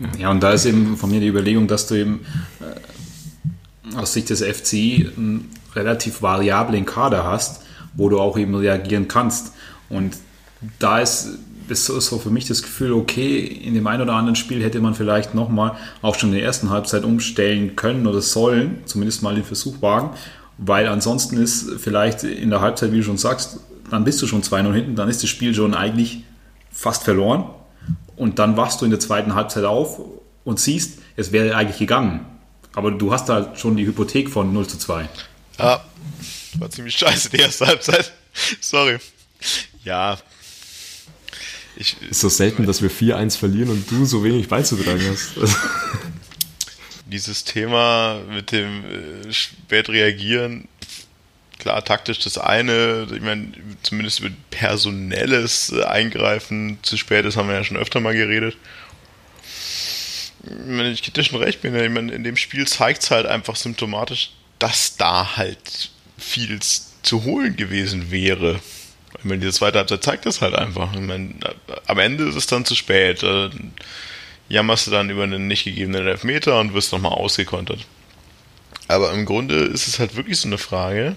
S3: Ja. ja. und da ist eben von mir die Überlegung, dass du eben äh, aus Sicht des FC einen relativ variablen Kader hast, wo du auch eben reagieren kannst. Und da ist ist so für mich das Gefühl, okay, in dem einen oder anderen Spiel hätte man vielleicht nochmal auch schon in der ersten Halbzeit umstellen können oder sollen, zumindest mal den Versuch wagen, weil ansonsten ist vielleicht in der Halbzeit, wie du schon sagst, dann bist du schon 2-0 hinten, dann ist das Spiel schon eigentlich fast verloren und dann wachst du in der zweiten Halbzeit auf und siehst, es wäre eigentlich gegangen. Aber du hast halt schon die Hypothek von 0 zu 2.
S2: Ja, war ziemlich scheiße die erste Halbzeit. Sorry. Ja,
S4: ich, ist so selten, dass wir 4-1 verlieren und du so wenig beizutragen hast.
S2: Dieses Thema mit dem äh, spät reagieren, klar, taktisch das eine, ich meine, zumindest über personelles Eingreifen zu spät ist, haben wir ja schon öfter mal geredet. Ich, meine, ich gebe dir schon recht, ich meine, in dem Spiel zeigt es halt einfach symptomatisch, dass da halt viel zu holen gewesen wäre. Ich meine, die zweite Halbzeit zeigt das halt einfach. Ich meine, am Ende ist es dann zu spät. Äh, jammerst du dann über einen nicht gegebenen Elfmeter und wirst nochmal ausgekontert. Aber im Grunde ist es halt wirklich so eine Frage,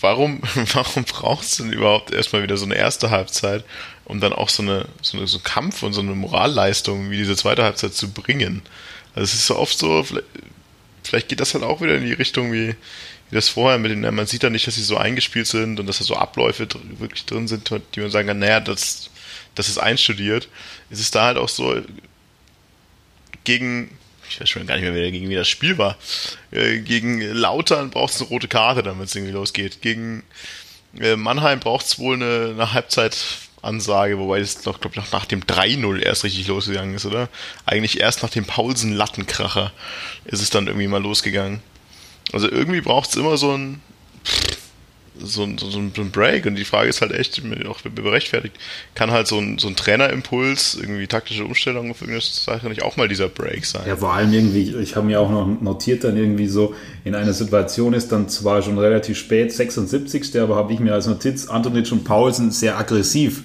S2: warum, warum brauchst du denn überhaupt erstmal wieder so eine erste Halbzeit, um dann auch so eine, so eine so einen Kampf und so eine Moralleistung wie diese zweite Halbzeit zu bringen? Also es ist so oft so, vielleicht, vielleicht geht das halt auch wieder in die Richtung wie, wie das vorher mit den, man sieht da nicht, dass sie so eingespielt sind und dass da so Abläufe wirklich drin sind, die man sagen kann, naja, das, das ist einstudiert. Es ist da halt auch so gegen ich weiß schon gar nicht mehr, wer gegen wie das Spiel war. Äh, gegen Lautern braucht es eine rote Karte, damit es irgendwie losgeht. Gegen äh, Mannheim braucht es wohl eine, eine Halbzeitansage, wobei es doch, glaube ich, nach dem 3-0 erst richtig losgegangen ist, oder? Eigentlich erst nach dem Paulsen-Lattenkracher ist es dann irgendwie mal losgegangen. Also irgendwie braucht es immer so ein so, so, so ein Break und die Frage ist halt echt, auch berechtfertigt, kann halt so ein, so ein Trainerimpuls, irgendwie taktische Umstellung für irgendeine Sache nicht auch mal dieser Break sein?
S3: Ja, vor allem irgendwie, ich habe mir auch noch notiert, dann irgendwie so, in einer Situation ist dann zwar schon relativ spät, 76. aber habe ich mir als Notiz Antonic und Paulsen sehr aggressiv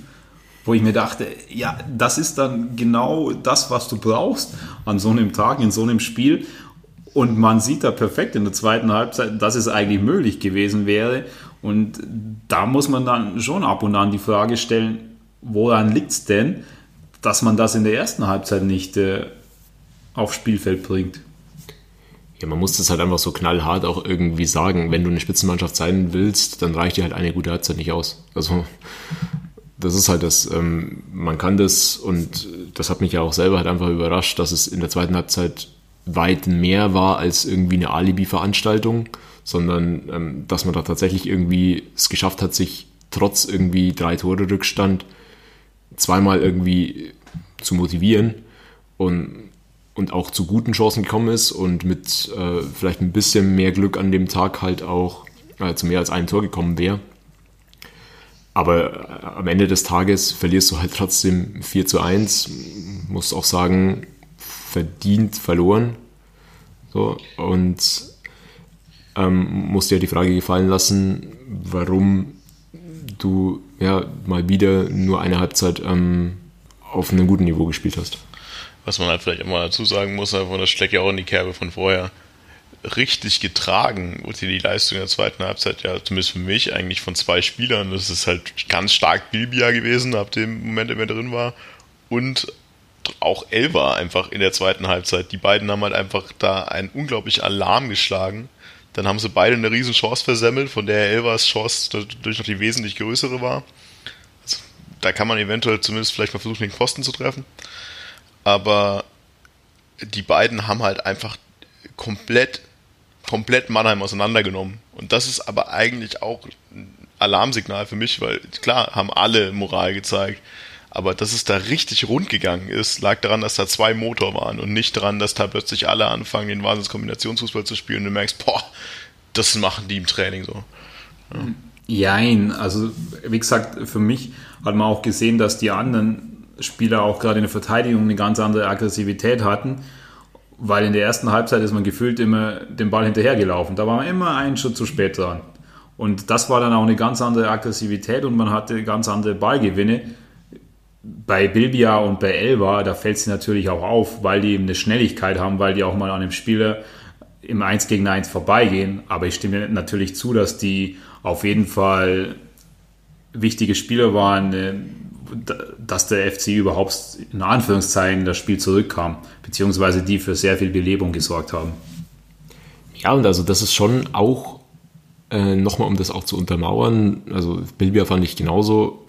S3: wo ich mir dachte, ja, das ist dann genau das, was du brauchst an so einem Tag, in so einem Spiel. Und man sieht da perfekt in der zweiten Halbzeit, dass es eigentlich möglich gewesen wäre. Und da muss man dann schon ab und an die Frage stellen, woran liegt es denn, dass man das in der ersten Halbzeit nicht äh, aufs Spielfeld bringt?
S4: Ja, man muss das halt einfach so knallhart auch irgendwie sagen. Wenn du eine Spitzenmannschaft sein willst, dann reicht dir halt eine gute Halbzeit nicht aus. Also, das ist halt das, ähm, man kann das und das hat mich ja auch selber halt einfach überrascht, dass es in der zweiten Halbzeit weit mehr war als irgendwie eine Alibi-Veranstaltung sondern ähm, dass man da tatsächlich irgendwie es geschafft hat, sich trotz irgendwie drei Tore Rückstand zweimal irgendwie zu motivieren und, und auch zu guten Chancen gekommen ist und mit äh, vielleicht ein bisschen mehr Glück an dem Tag halt auch äh, zu mehr als einem Tor gekommen wäre. Aber äh, am Ende des Tages verlierst du halt trotzdem 4 zu 1. Muss auch sagen, verdient verloren. So, und ähm, musst dir die Frage gefallen lassen, warum du ja mal wieder nur eine Halbzeit ähm, auf einem guten Niveau gespielt hast.
S2: Was man halt vielleicht immer dazu sagen muss, einfach, das steckt ja auch in die Kerbe von vorher. Richtig getragen wurde die Leistung der zweiten Halbzeit ja zumindest für mich eigentlich von zwei Spielern. Das ist halt ganz stark Bilbia gewesen, ab dem Moment, in dem er drin war. Und auch Elva einfach in der zweiten Halbzeit. Die beiden haben halt einfach da einen unglaublichen Alarm geschlagen dann haben sie beide eine riesen Chance versemmelt, von der Elvas Chance dadurch noch die wesentlich größere war. Also, da kann man eventuell zumindest vielleicht mal versuchen, den Pfosten zu treffen. Aber die beiden haben halt einfach komplett, komplett Mannheim auseinandergenommen. Und das ist aber eigentlich auch ein Alarmsignal für mich, weil klar haben alle Moral gezeigt. Aber dass es da richtig rund gegangen ist, lag daran, dass da zwei Motor waren und nicht daran, dass da plötzlich alle anfangen, den Wahnsinnskombinationsfußball zu spielen und du merkst, boah, das machen die im Training so.
S3: Ja. Jein, also wie gesagt, für mich hat man auch gesehen, dass die anderen Spieler auch gerade in der Verteidigung eine ganz andere Aggressivität hatten, weil in der ersten Halbzeit ist man gefühlt immer den Ball hinterhergelaufen. Da war man immer einen Schritt zu spät dran. Und das war dann auch eine ganz andere Aggressivität und man hatte ganz andere Ballgewinne bei Bilbia und bei Elba, da fällt sie natürlich auch auf, weil die eben eine Schnelligkeit haben, weil die auch mal an dem Spieler im 1 gegen 1 vorbeigehen. Aber ich stimme natürlich zu, dass die auf jeden Fall wichtige Spieler waren, äh, dass der FC überhaupt in Anführungszeichen das Spiel zurückkam, beziehungsweise die für sehr viel Belebung gesorgt haben.
S4: Ja, und also das ist schon auch, äh, nochmal um das auch zu untermauern, also Bilbia fand ich genauso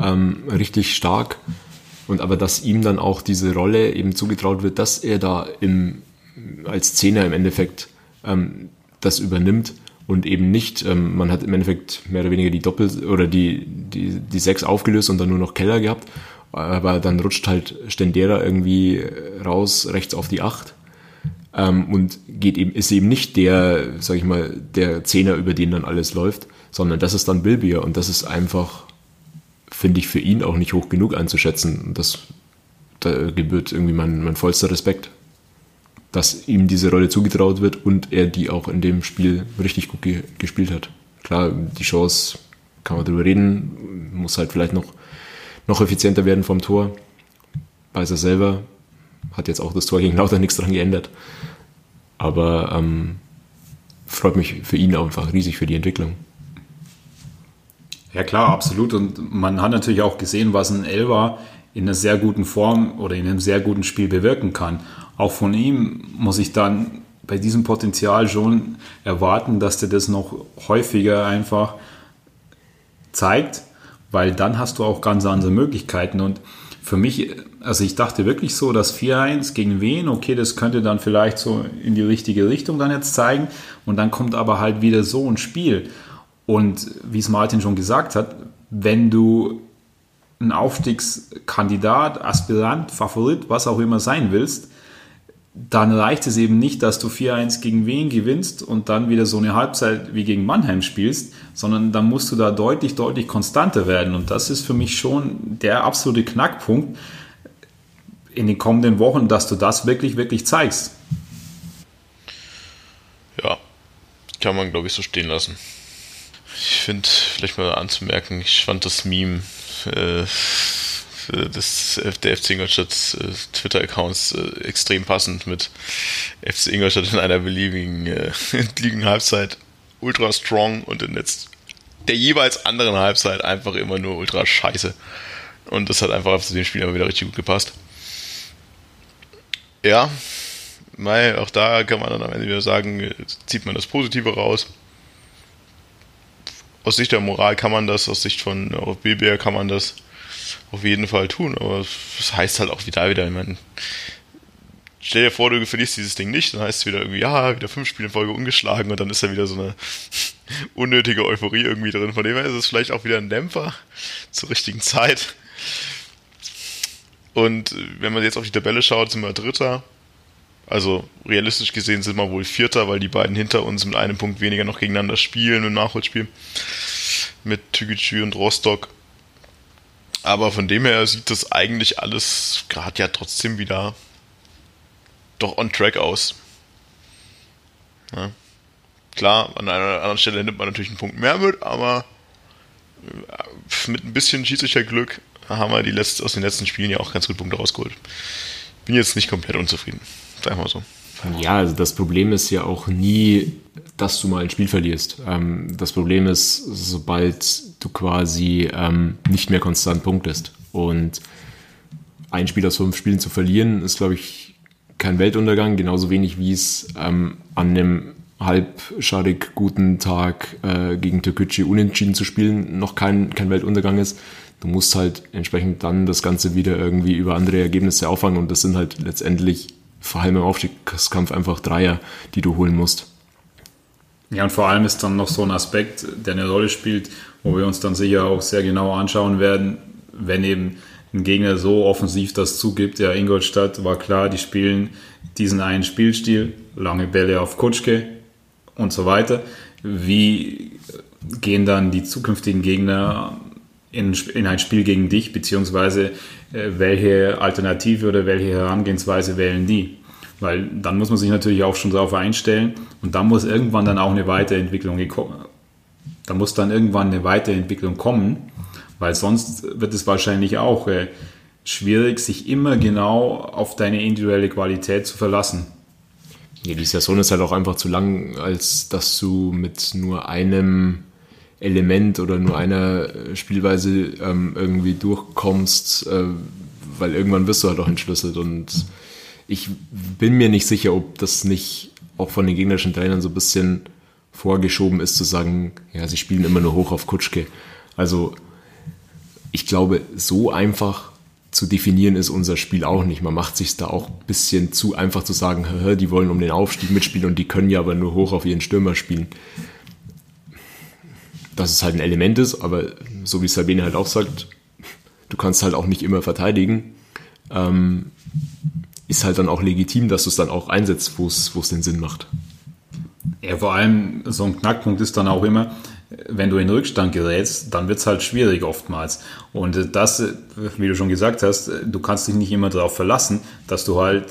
S4: ähm, richtig stark. Und aber dass ihm dann auch diese Rolle eben zugetraut wird, dass er da im, als Zehner im Endeffekt ähm, das übernimmt und eben nicht, ähm, man hat im Endeffekt mehr oder weniger die Doppel- oder die, die, die sechs aufgelöst und dann nur noch Keller gehabt. Aber dann rutscht halt Stendera irgendwie raus, rechts auf die acht. ähm, und geht eben, ist eben nicht der, sag ich mal, der Zehner, über den dann alles läuft, sondern das ist dann Bilbier und das ist einfach, finde ich, für ihn auch nicht hoch genug einzuschätzen. Das da gebührt irgendwie mein, mein vollster Respekt, dass ihm diese Rolle zugetraut wird und er die auch in dem Spiel richtig gut ge gespielt hat. Klar, die Chance kann man drüber reden, muss halt vielleicht noch, noch effizienter werden vom Tor. Weiß er selber, hat jetzt auch das Tor gegen Lauter nichts dran geändert. Aber ähm, freut mich für ihn einfach riesig für die Entwicklung.
S3: Ja klar, absolut. Und man hat natürlich auch gesehen, was ein Elva in einer sehr guten Form oder in einem sehr guten Spiel bewirken kann. Auch von ihm muss ich dann bei diesem Potenzial schon erwarten, dass der das noch häufiger einfach zeigt, weil dann hast du auch ganz andere Möglichkeiten. Und für mich, also ich dachte wirklich so, dass 4-1 gegen wen, okay, das könnte dann vielleicht so in die richtige Richtung dann jetzt zeigen. Und dann kommt aber halt wieder so ein Spiel. Und wie es Martin schon gesagt hat, wenn du ein Aufstiegskandidat, Aspirant, Favorit, was auch immer sein willst, dann reicht es eben nicht, dass du 4-1 gegen Wien gewinnst und dann wieder so eine Halbzeit wie gegen Mannheim spielst, sondern dann musst du da deutlich, deutlich konstanter werden. Und das ist für mich schon der absolute Knackpunkt in den kommenden Wochen, dass du das wirklich, wirklich zeigst.
S2: Ja, kann man, glaube ich, so stehen lassen. Ich finde, vielleicht mal anzumerken, ich fand das Meme äh, des, der FC Ingolstadt äh, Twitter-Accounts äh, extrem passend mit FC Ingolstadt in einer beliebigen äh, liegen Halbzeit ultra strong und in jetzt der jeweils anderen Halbzeit einfach immer nur ultra scheiße. Und das hat einfach zu dem Spiel immer wieder richtig gut gepasst. Ja, Mai, auch da kann man dann am Ende wieder sagen, zieht man das Positive raus. Aus Sicht der Moral kann man das, aus Sicht von BBR kann man das auf jeden Fall tun. Aber das heißt halt auch wieder wieder, ich meine, stell dir vor, du verlierst dieses Ding nicht, dann heißt es wieder irgendwie, ja, wieder fünf Spiele in Folge ungeschlagen und dann ist da wieder so eine unnötige Euphorie irgendwie drin. Von dem her ist es vielleicht auch wieder ein Dämpfer zur richtigen Zeit. Und wenn man jetzt auf die Tabelle schaut, sind wir Dritter. Also realistisch gesehen sind wir wohl Vierter, weil die beiden hinter uns mit einem Punkt weniger noch gegeneinander spielen im Nachholspiel. Mit Tügücü und Rostock. Aber von dem her sieht das eigentlich alles gerade ja trotzdem wieder doch on track aus. Ja. Klar, an einer anderen Stelle nimmt man natürlich einen Punkt mehr mit, aber äh, mit ein bisschen Schiedsrichterglück haben wir die letzte, aus den letzten Spielen ja auch ganz gut Punkte rausgeholt. Bin jetzt nicht komplett unzufrieden. Sag mal so.
S4: Ja, also das Problem ist ja auch nie, dass du mal ein Spiel verlierst. Ähm, das Problem ist, sobald du quasi ähm, nicht mehr konstant punktest. Und ein Spiel aus fünf Spielen zu verlieren, ist, glaube ich, kein Weltuntergang, genauso wenig wie es ähm, an einem halbschadig guten Tag äh, gegen Türkgücü unentschieden zu spielen noch kein, kein Weltuntergang ist. Du musst halt entsprechend dann das Ganze wieder irgendwie über andere Ergebnisse auffangen und das sind halt letztendlich vor allem im Aufstiegskampf einfach Dreier, die du holen musst.
S3: Ja, und vor allem ist dann noch so ein Aspekt, der eine Rolle spielt, wo wir uns dann sicher auch sehr genau anschauen werden, wenn eben ein Gegner so offensiv das zugibt. Ja, Ingolstadt war klar, die spielen diesen einen Spielstil, lange Bälle auf Kutschke und so weiter. Wie gehen dann die zukünftigen Gegner in, in ein Spiel gegen dich, beziehungsweise äh, welche Alternative oder welche Herangehensweise wählen die? Weil dann muss man sich natürlich auch schon darauf einstellen und dann muss irgendwann dann auch eine Weiterentwicklung kommen. Da muss dann irgendwann eine Weiterentwicklung kommen, weil sonst wird es wahrscheinlich auch äh, schwierig, sich immer genau auf deine individuelle Qualität zu verlassen.
S4: Ja, die Saison ist halt auch einfach zu lang, als dass du mit nur einem Element oder nur einer äh, Spielweise ähm, irgendwie durchkommst, äh, weil irgendwann wirst du halt auch entschlüsselt und ich bin mir nicht sicher, ob das nicht auch von den gegnerischen Trainern so ein bisschen vorgeschoben ist, zu sagen, ja, sie spielen immer nur hoch auf Kutschke. Also ich glaube, so einfach zu definieren ist unser Spiel auch nicht. Man macht sich da auch ein bisschen zu einfach zu sagen, die wollen um den Aufstieg mitspielen und die können ja aber nur hoch auf ihren Stürmer spielen dass es halt ein Element ist, aber so wie Sabine halt auch sagt, du kannst halt auch nicht immer verteidigen. Ähm, ist halt dann auch legitim, dass du es dann auch einsetzt, wo es den Sinn macht.
S3: Ja, vor allem so ein Knackpunkt ist dann auch immer, wenn du in Rückstand gerätst, dann wird es halt schwierig oftmals. Und das, wie du schon gesagt hast, du kannst dich nicht immer darauf verlassen, dass du halt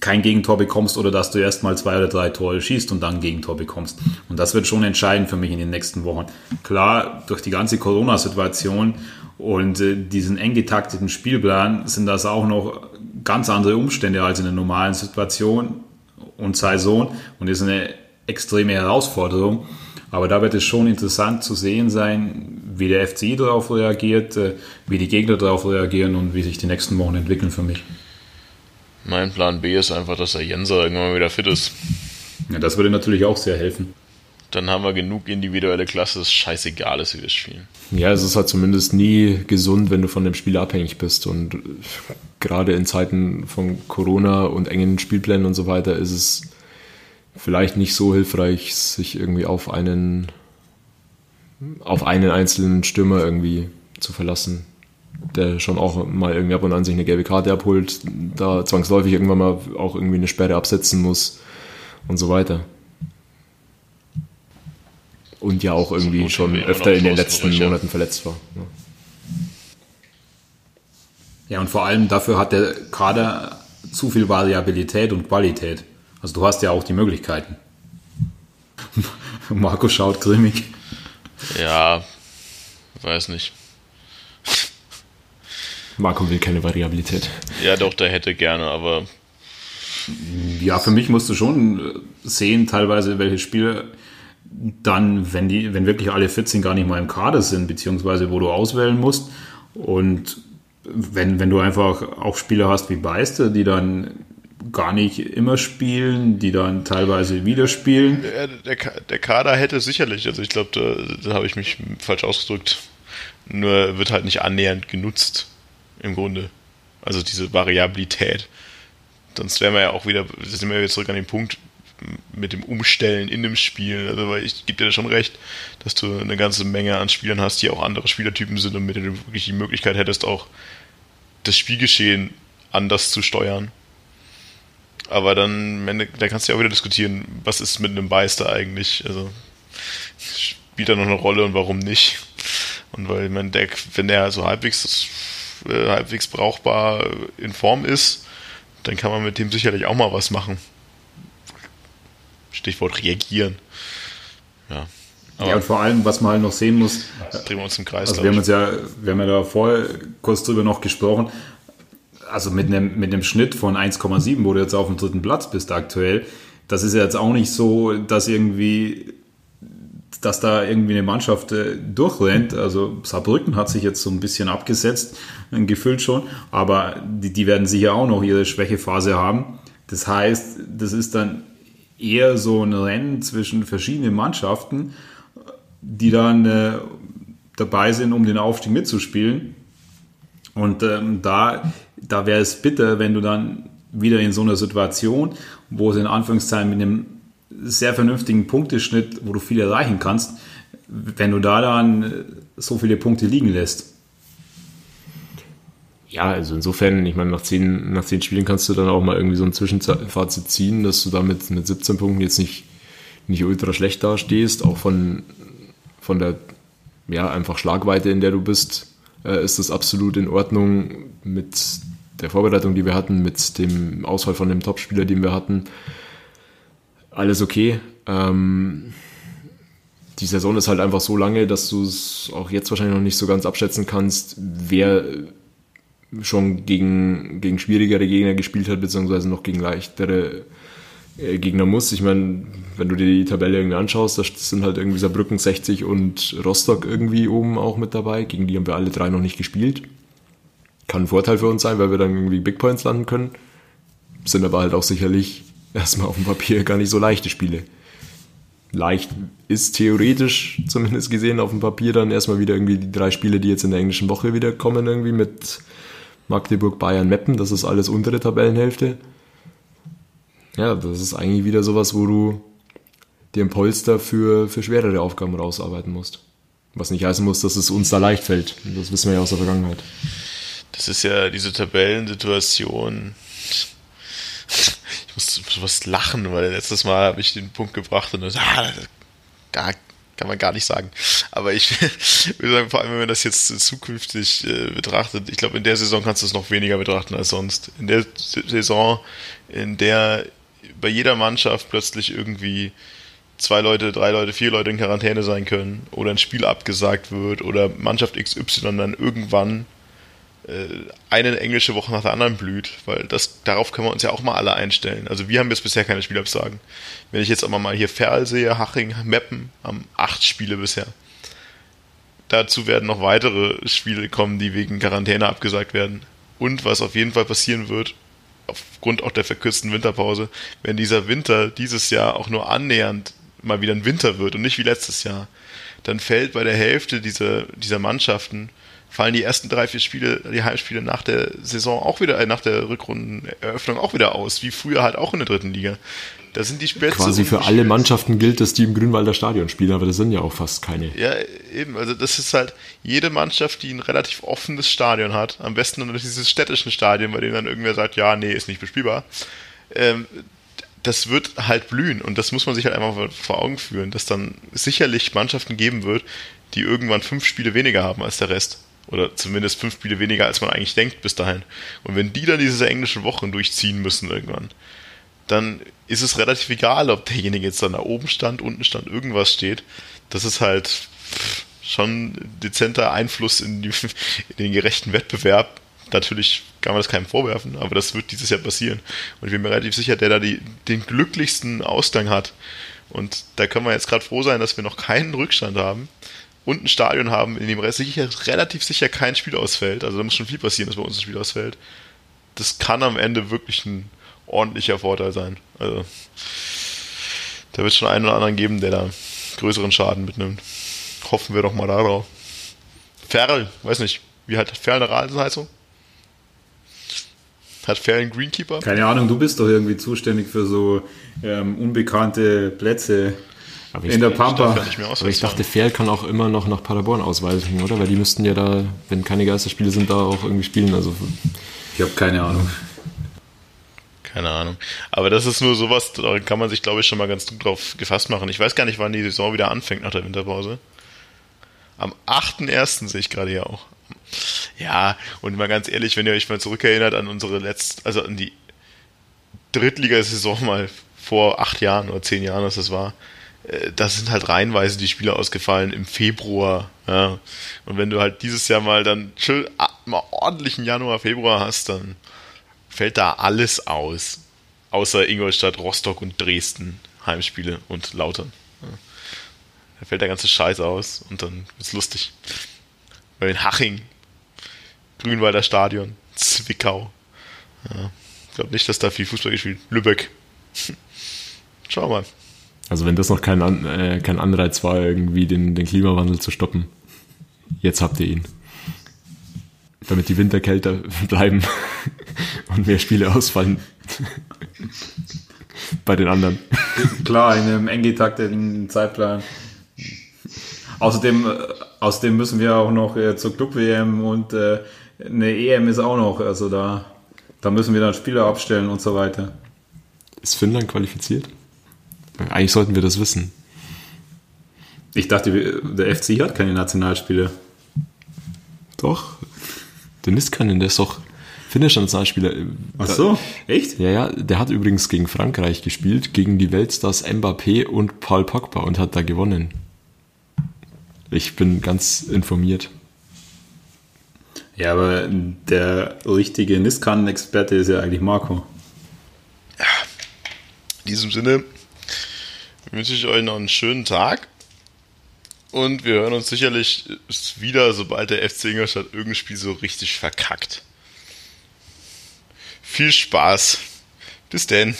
S3: kein Gegentor bekommst oder dass du erst mal zwei oder drei Tore schießt und dann ein Gegentor bekommst. Und das wird schon entscheidend für mich in den nächsten Wochen. Klar, durch die ganze Corona-Situation und äh, diesen eng getakteten Spielplan sind das auch noch ganz andere Umstände als in der normalen Situation und Saison und ist eine extreme Herausforderung. Aber da wird es schon interessant zu sehen sein, wie der FCI darauf reagiert, äh, wie die Gegner darauf reagieren und wie sich die nächsten Wochen entwickeln für mich.
S2: Mein Plan B ist einfach, dass der Jenser irgendwann wieder fit ist.
S3: Ja, das würde natürlich auch sehr helfen.
S2: Dann haben wir genug individuelle Klasse, es ist scheißegal ist, wie wir spielen.
S4: Ja, es ist halt zumindest nie gesund, wenn du von dem Spiel abhängig bist. Und gerade in Zeiten von Corona und engen Spielplänen und so weiter ist es vielleicht nicht so hilfreich, sich irgendwie auf einen, auf einen einzelnen Stürmer irgendwie zu verlassen, der schon auch mal irgendwie ab und an sich eine gelbe Karte abholt, da zwangsläufig irgendwann mal auch irgendwie eine Sperre absetzen muss und so weiter. Und ja auch irgendwie schon öfter in den letzten Monaten verletzt war. Ja.
S3: ja, und vor allem dafür hat der Kader zu viel Variabilität und Qualität. Also du hast ja auch die Möglichkeiten. Marco schaut grimmig.
S2: Ja, weiß nicht.
S4: Marco will keine Variabilität.
S2: Ja, doch, der hätte gerne, aber.
S3: Ja, für mich musst du schon sehen, teilweise, welche Spieler dann, wenn die, wenn wirklich alle 14 gar nicht mal im Kader sind, beziehungsweise wo du auswählen musst. Und wenn, wenn du einfach auch Spieler hast wie Beister, die dann gar nicht immer spielen, die dann teilweise wieder spielen.
S2: Der, der, der Kader hätte sicherlich, also ich glaube, da, da habe ich mich falsch ausgedrückt, nur wird halt nicht annähernd genutzt, im Grunde. Also diese Variabilität. Sonst wären wir ja auch wieder, sind wir jetzt zurück an den Punkt mit dem Umstellen in dem Spiel. Also, weil ich gebe dir schon recht, dass du eine ganze Menge an Spielern hast, die auch andere Spielertypen sind und mit denen du wirklich die Möglichkeit hättest, auch das Spielgeschehen anders zu steuern. Aber dann, da kannst du ja auch wieder diskutieren, was ist mit einem Beister eigentlich? Also spielt er noch eine Rolle und warum nicht? Und weil man der, wenn der so halbwegs, äh, halbwegs brauchbar in Form ist, dann kann man mit dem sicherlich auch mal was machen. Stichwort reagieren. Ja.
S3: Aber ja, und vor allem, was man halt noch sehen muss,
S2: drehen wir uns im Kreis.
S3: Also wir haben uns ja, wir haben ja da vorher kurz drüber noch gesprochen also mit einem, mit einem Schnitt von 1,7, wo du jetzt auf dem dritten Platz bist aktuell, das ist ja jetzt auch nicht so, dass irgendwie, dass da irgendwie eine Mannschaft äh, durchrennt. Also Saarbrücken hat sich jetzt so ein bisschen abgesetzt, gefühlt schon, aber die, die werden sicher auch noch ihre Schwächephase haben. Das heißt, das ist dann eher so ein Rennen zwischen verschiedenen Mannschaften, die dann äh, dabei sind, um den Aufstieg mitzuspielen. Und ähm, da da wäre es bitter, wenn du dann wieder in so einer Situation, wo es in Anführungszeichen mit einem sehr vernünftigen Punkteschnitt, wo du viel erreichen kannst, wenn du da dann so viele Punkte liegen lässt.
S4: Ja, also insofern, ich meine, nach zehn, nach zehn Spielen kannst du dann auch mal irgendwie so ein Zwischenfazit ziehen, dass du damit mit 17 Punkten jetzt nicht, nicht ultra schlecht dastehst, auch von, von der, ja, einfach Schlagweite, in der du bist, äh, ist das absolut in Ordnung mit der Vorbereitung, die wir hatten, mit dem Ausfall von dem Topspieler, den wir hatten, alles okay. Ähm, die Saison ist halt einfach so lange, dass du es auch jetzt wahrscheinlich noch nicht so ganz abschätzen kannst, wer schon gegen, gegen schwierigere Gegner gespielt hat, beziehungsweise noch gegen leichtere äh, Gegner muss. Ich meine, wenn du dir die Tabelle irgendwie anschaust, da sind halt irgendwie Saarbrücken 60 und Rostock irgendwie oben auch mit dabei. Gegen die haben wir alle drei noch nicht gespielt. Kann ein Vorteil für uns sein, weil wir dann irgendwie Big Points landen können. Sind aber halt auch sicherlich erstmal auf dem Papier gar nicht so leichte Spiele. Leicht ist theoretisch zumindest gesehen auf dem Papier dann erstmal wieder irgendwie die drei Spiele, die jetzt in der englischen Woche wieder kommen, irgendwie mit Magdeburg, Bayern, Meppen. Das ist alles untere Tabellenhälfte. Ja, das ist eigentlich wieder sowas, wo du dir ein Polster für, für schwerere Aufgaben rausarbeiten musst. Was nicht heißen muss, dass es uns da leicht fällt. Das wissen wir ja aus der Vergangenheit
S2: das ist ja diese Tabellensituation. Muss was lachen, weil letztes Mal habe ich den Punkt gebracht und dann, ah, gar, kann man gar nicht sagen. Aber ich würde sagen, vor allem, wenn man das jetzt zukünftig äh, betrachtet, ich glaube, in der Saison kannst du es noch weniger betrachten als sonst. In der Saison, in der bei jeder Mannschaft plötzlich irgendwie zwei Leute, drei Leute, vier Leute in Quarantäne sein können oder ein Spiel abgesagt wird oder Mannschaft XY dann irgendwann eine englische Woche nach der anderen blüht, weil das darauf können wir uns ja auch mal alle einstellen. Also wir haben jetzt bisher keine Spielabsagen. Wenn ich jetzt aber mal hier Ferl sehe, Haching, Meppen, haben acht Spiele bisher. Dazu werden noch weitere Spiele kommen, die wegen Quarantäne abgesagt werden. Und was auf jeden Fall passieren wird, aufgrund auch der verkürzten Winterpause, wenn dieser Winter dieses Jahr auch nur annähernd mal wieder ein Winter wird und nicht wie letztes Jahr, dann fällt bei der Hälfte dieser, dieser Mannschaften fallen die ersten drei, vier Spiele, die Heimspiele nach der Saison auch wieder, äh, nach der Rückrundeneröffnung auch wieder aus, wie früher halt auch in der dritten Liga. Da sind die Spätze
S4: Quasi für alle Mannschaften gilt, dass die im Grünwalder Stadion spielen, aber das sind ja auch fast keine.
S2: Ja, eben. Also das ist halt jede Mannschaft, die ein relativ offenes Stadion hat, am besten nur dieses städtischen Stadion, bei dem dann irgendwer sagt, ja, nee, ist nicht bespielbar. Ähm, das wird halt blühen und das muss man sich halt einfach vor Augen führen, dass dann sicherlich Mannschaften geben wird, die irgendwann fünf Spiele weniger haben als der Rest. Oder zumindest fünf Spiele weniger, als man eigentlich denkt bis dahin. Und wenn die dann diese englischen Wochen durchziehen müssen irgendwann, dann ist es relativ egal, ob derjenige jetzt dann da oben stand, unten stand, irgendwas steht. Das ist halt schon dezenter Einfluss in, die, in den gerechten Wettbewerb. Natürlich kann man das keinem vorwerfen, aber das wird dieses Jahr passieren. Und ich bin mir relativ sicher, der da die, den glücklichsten Ausgang hat. Und da können wir jetzt gerade froh sein, dass wir noch keinen Rückstand haben und ein Stadion haben, in dem sicher, relativ sicher kein Spiel ausfällt. Also da muss schon viel passieren, dass bei uns ein Spiel ausfällt. Das kann am Ende wirklich ein ordentlicher Vorteil sein. Also da wird es schon einen oder anderen geben, der da größeren Schaden mitnimmt. Hoffen wir doch mal darauf. Ferl, weiß nicht, wie hat Ferl eine Rasenheizung? Hat Ferl einen Greenkeeper?
S3: Keine Ahnung, du bist doch irgendwie zuständig für so ähm, unbekannte Plätze
S4: aber in der Pampa. Aber ich dachte, Fair kann auch immer noch nach Paderborn ausweichen, oder? Weil die müssten ja da, wenn keine Geisterspiele sind, da auch irgendwie spielen. Also
S3: ich habe keine Ahnung.
S2: Keine Ahnung. Aber das ist nur sowas, da kann man sich, glaube ich, schon mal ganz gut drauf gefasst machen. Ich weiß gar nicht, wann die Saison wieder anfängt nach der Winterpause. Am 8.1. sehe ich gerade hier auch. Ja, und mal ganz ehrlich, wenn ihr euch mal zurückerinnert an unsere letzte, also an die Drittligasaison mal vor acht Jahren oder zehn Jahren, was das war, da sind halt reihenweise die Spiele ausgefallen im Februar. Ja. Und wenn du halt dieses Jahr mal dann chill, ah, mal ordentlichen Januar, Februar hast, dann fällt da alles aus. Außer Ingolstadt, Rostock und Dresden Heimspiele und Lautern. Ja. Da fällt der ganze Scheiß aus und dann wird's lustig. Weil in Haching, Grünwalder Stadion, Zwickau. Ja. Ich glaube nicht, dass da viel Fußball gespielt. Lübeck. Schau mal.
S4: Also wenn das noch kein, äh, kein Anreiz war, irgendwie den, den Klimawandel zu stoppen, jetzt habt ihr ihn. Damit die Winter kälter bleiben und mehr Spiele ausfallen. Bei den anderen.
S3: Klar, in einem eng getakteten Zeitplan. Außerdem, äh, außerdem müssen wir auch noch äh, zur Club-WM und äh, eine EM ist auch noch, also da, da müssen wir dann Spieler abstellen und so weiter.
S4: Ist Finnland qualifiziert? Eigentlich sollten wir das wissen.
S3: Ich dachte, der FC hat keine Nationalspieler.
S4: Doch. Der Niskanen, der ist doch finnischer Nationalspieler.
S3: Ach so, echt?
S4: Ja, ja, der hat übrigens gegen Frankreich gespielt, gegen die Weltstars Mbappé und Paul Pogba und hat da gewonnen. Ich bin ganz informiert.
S3: Ja, aber der richtige Niskanen-Experte ist ja eigentlich Marco.
S2: Ja, in diesem Sinne wünsche ich euch noch einen schönen Tag. Und wir hören uns sicherlich wieder, sobald der FC Ingolstadt irgendein Spiel so richtig verkackt. Viel Spaß. Bis denn.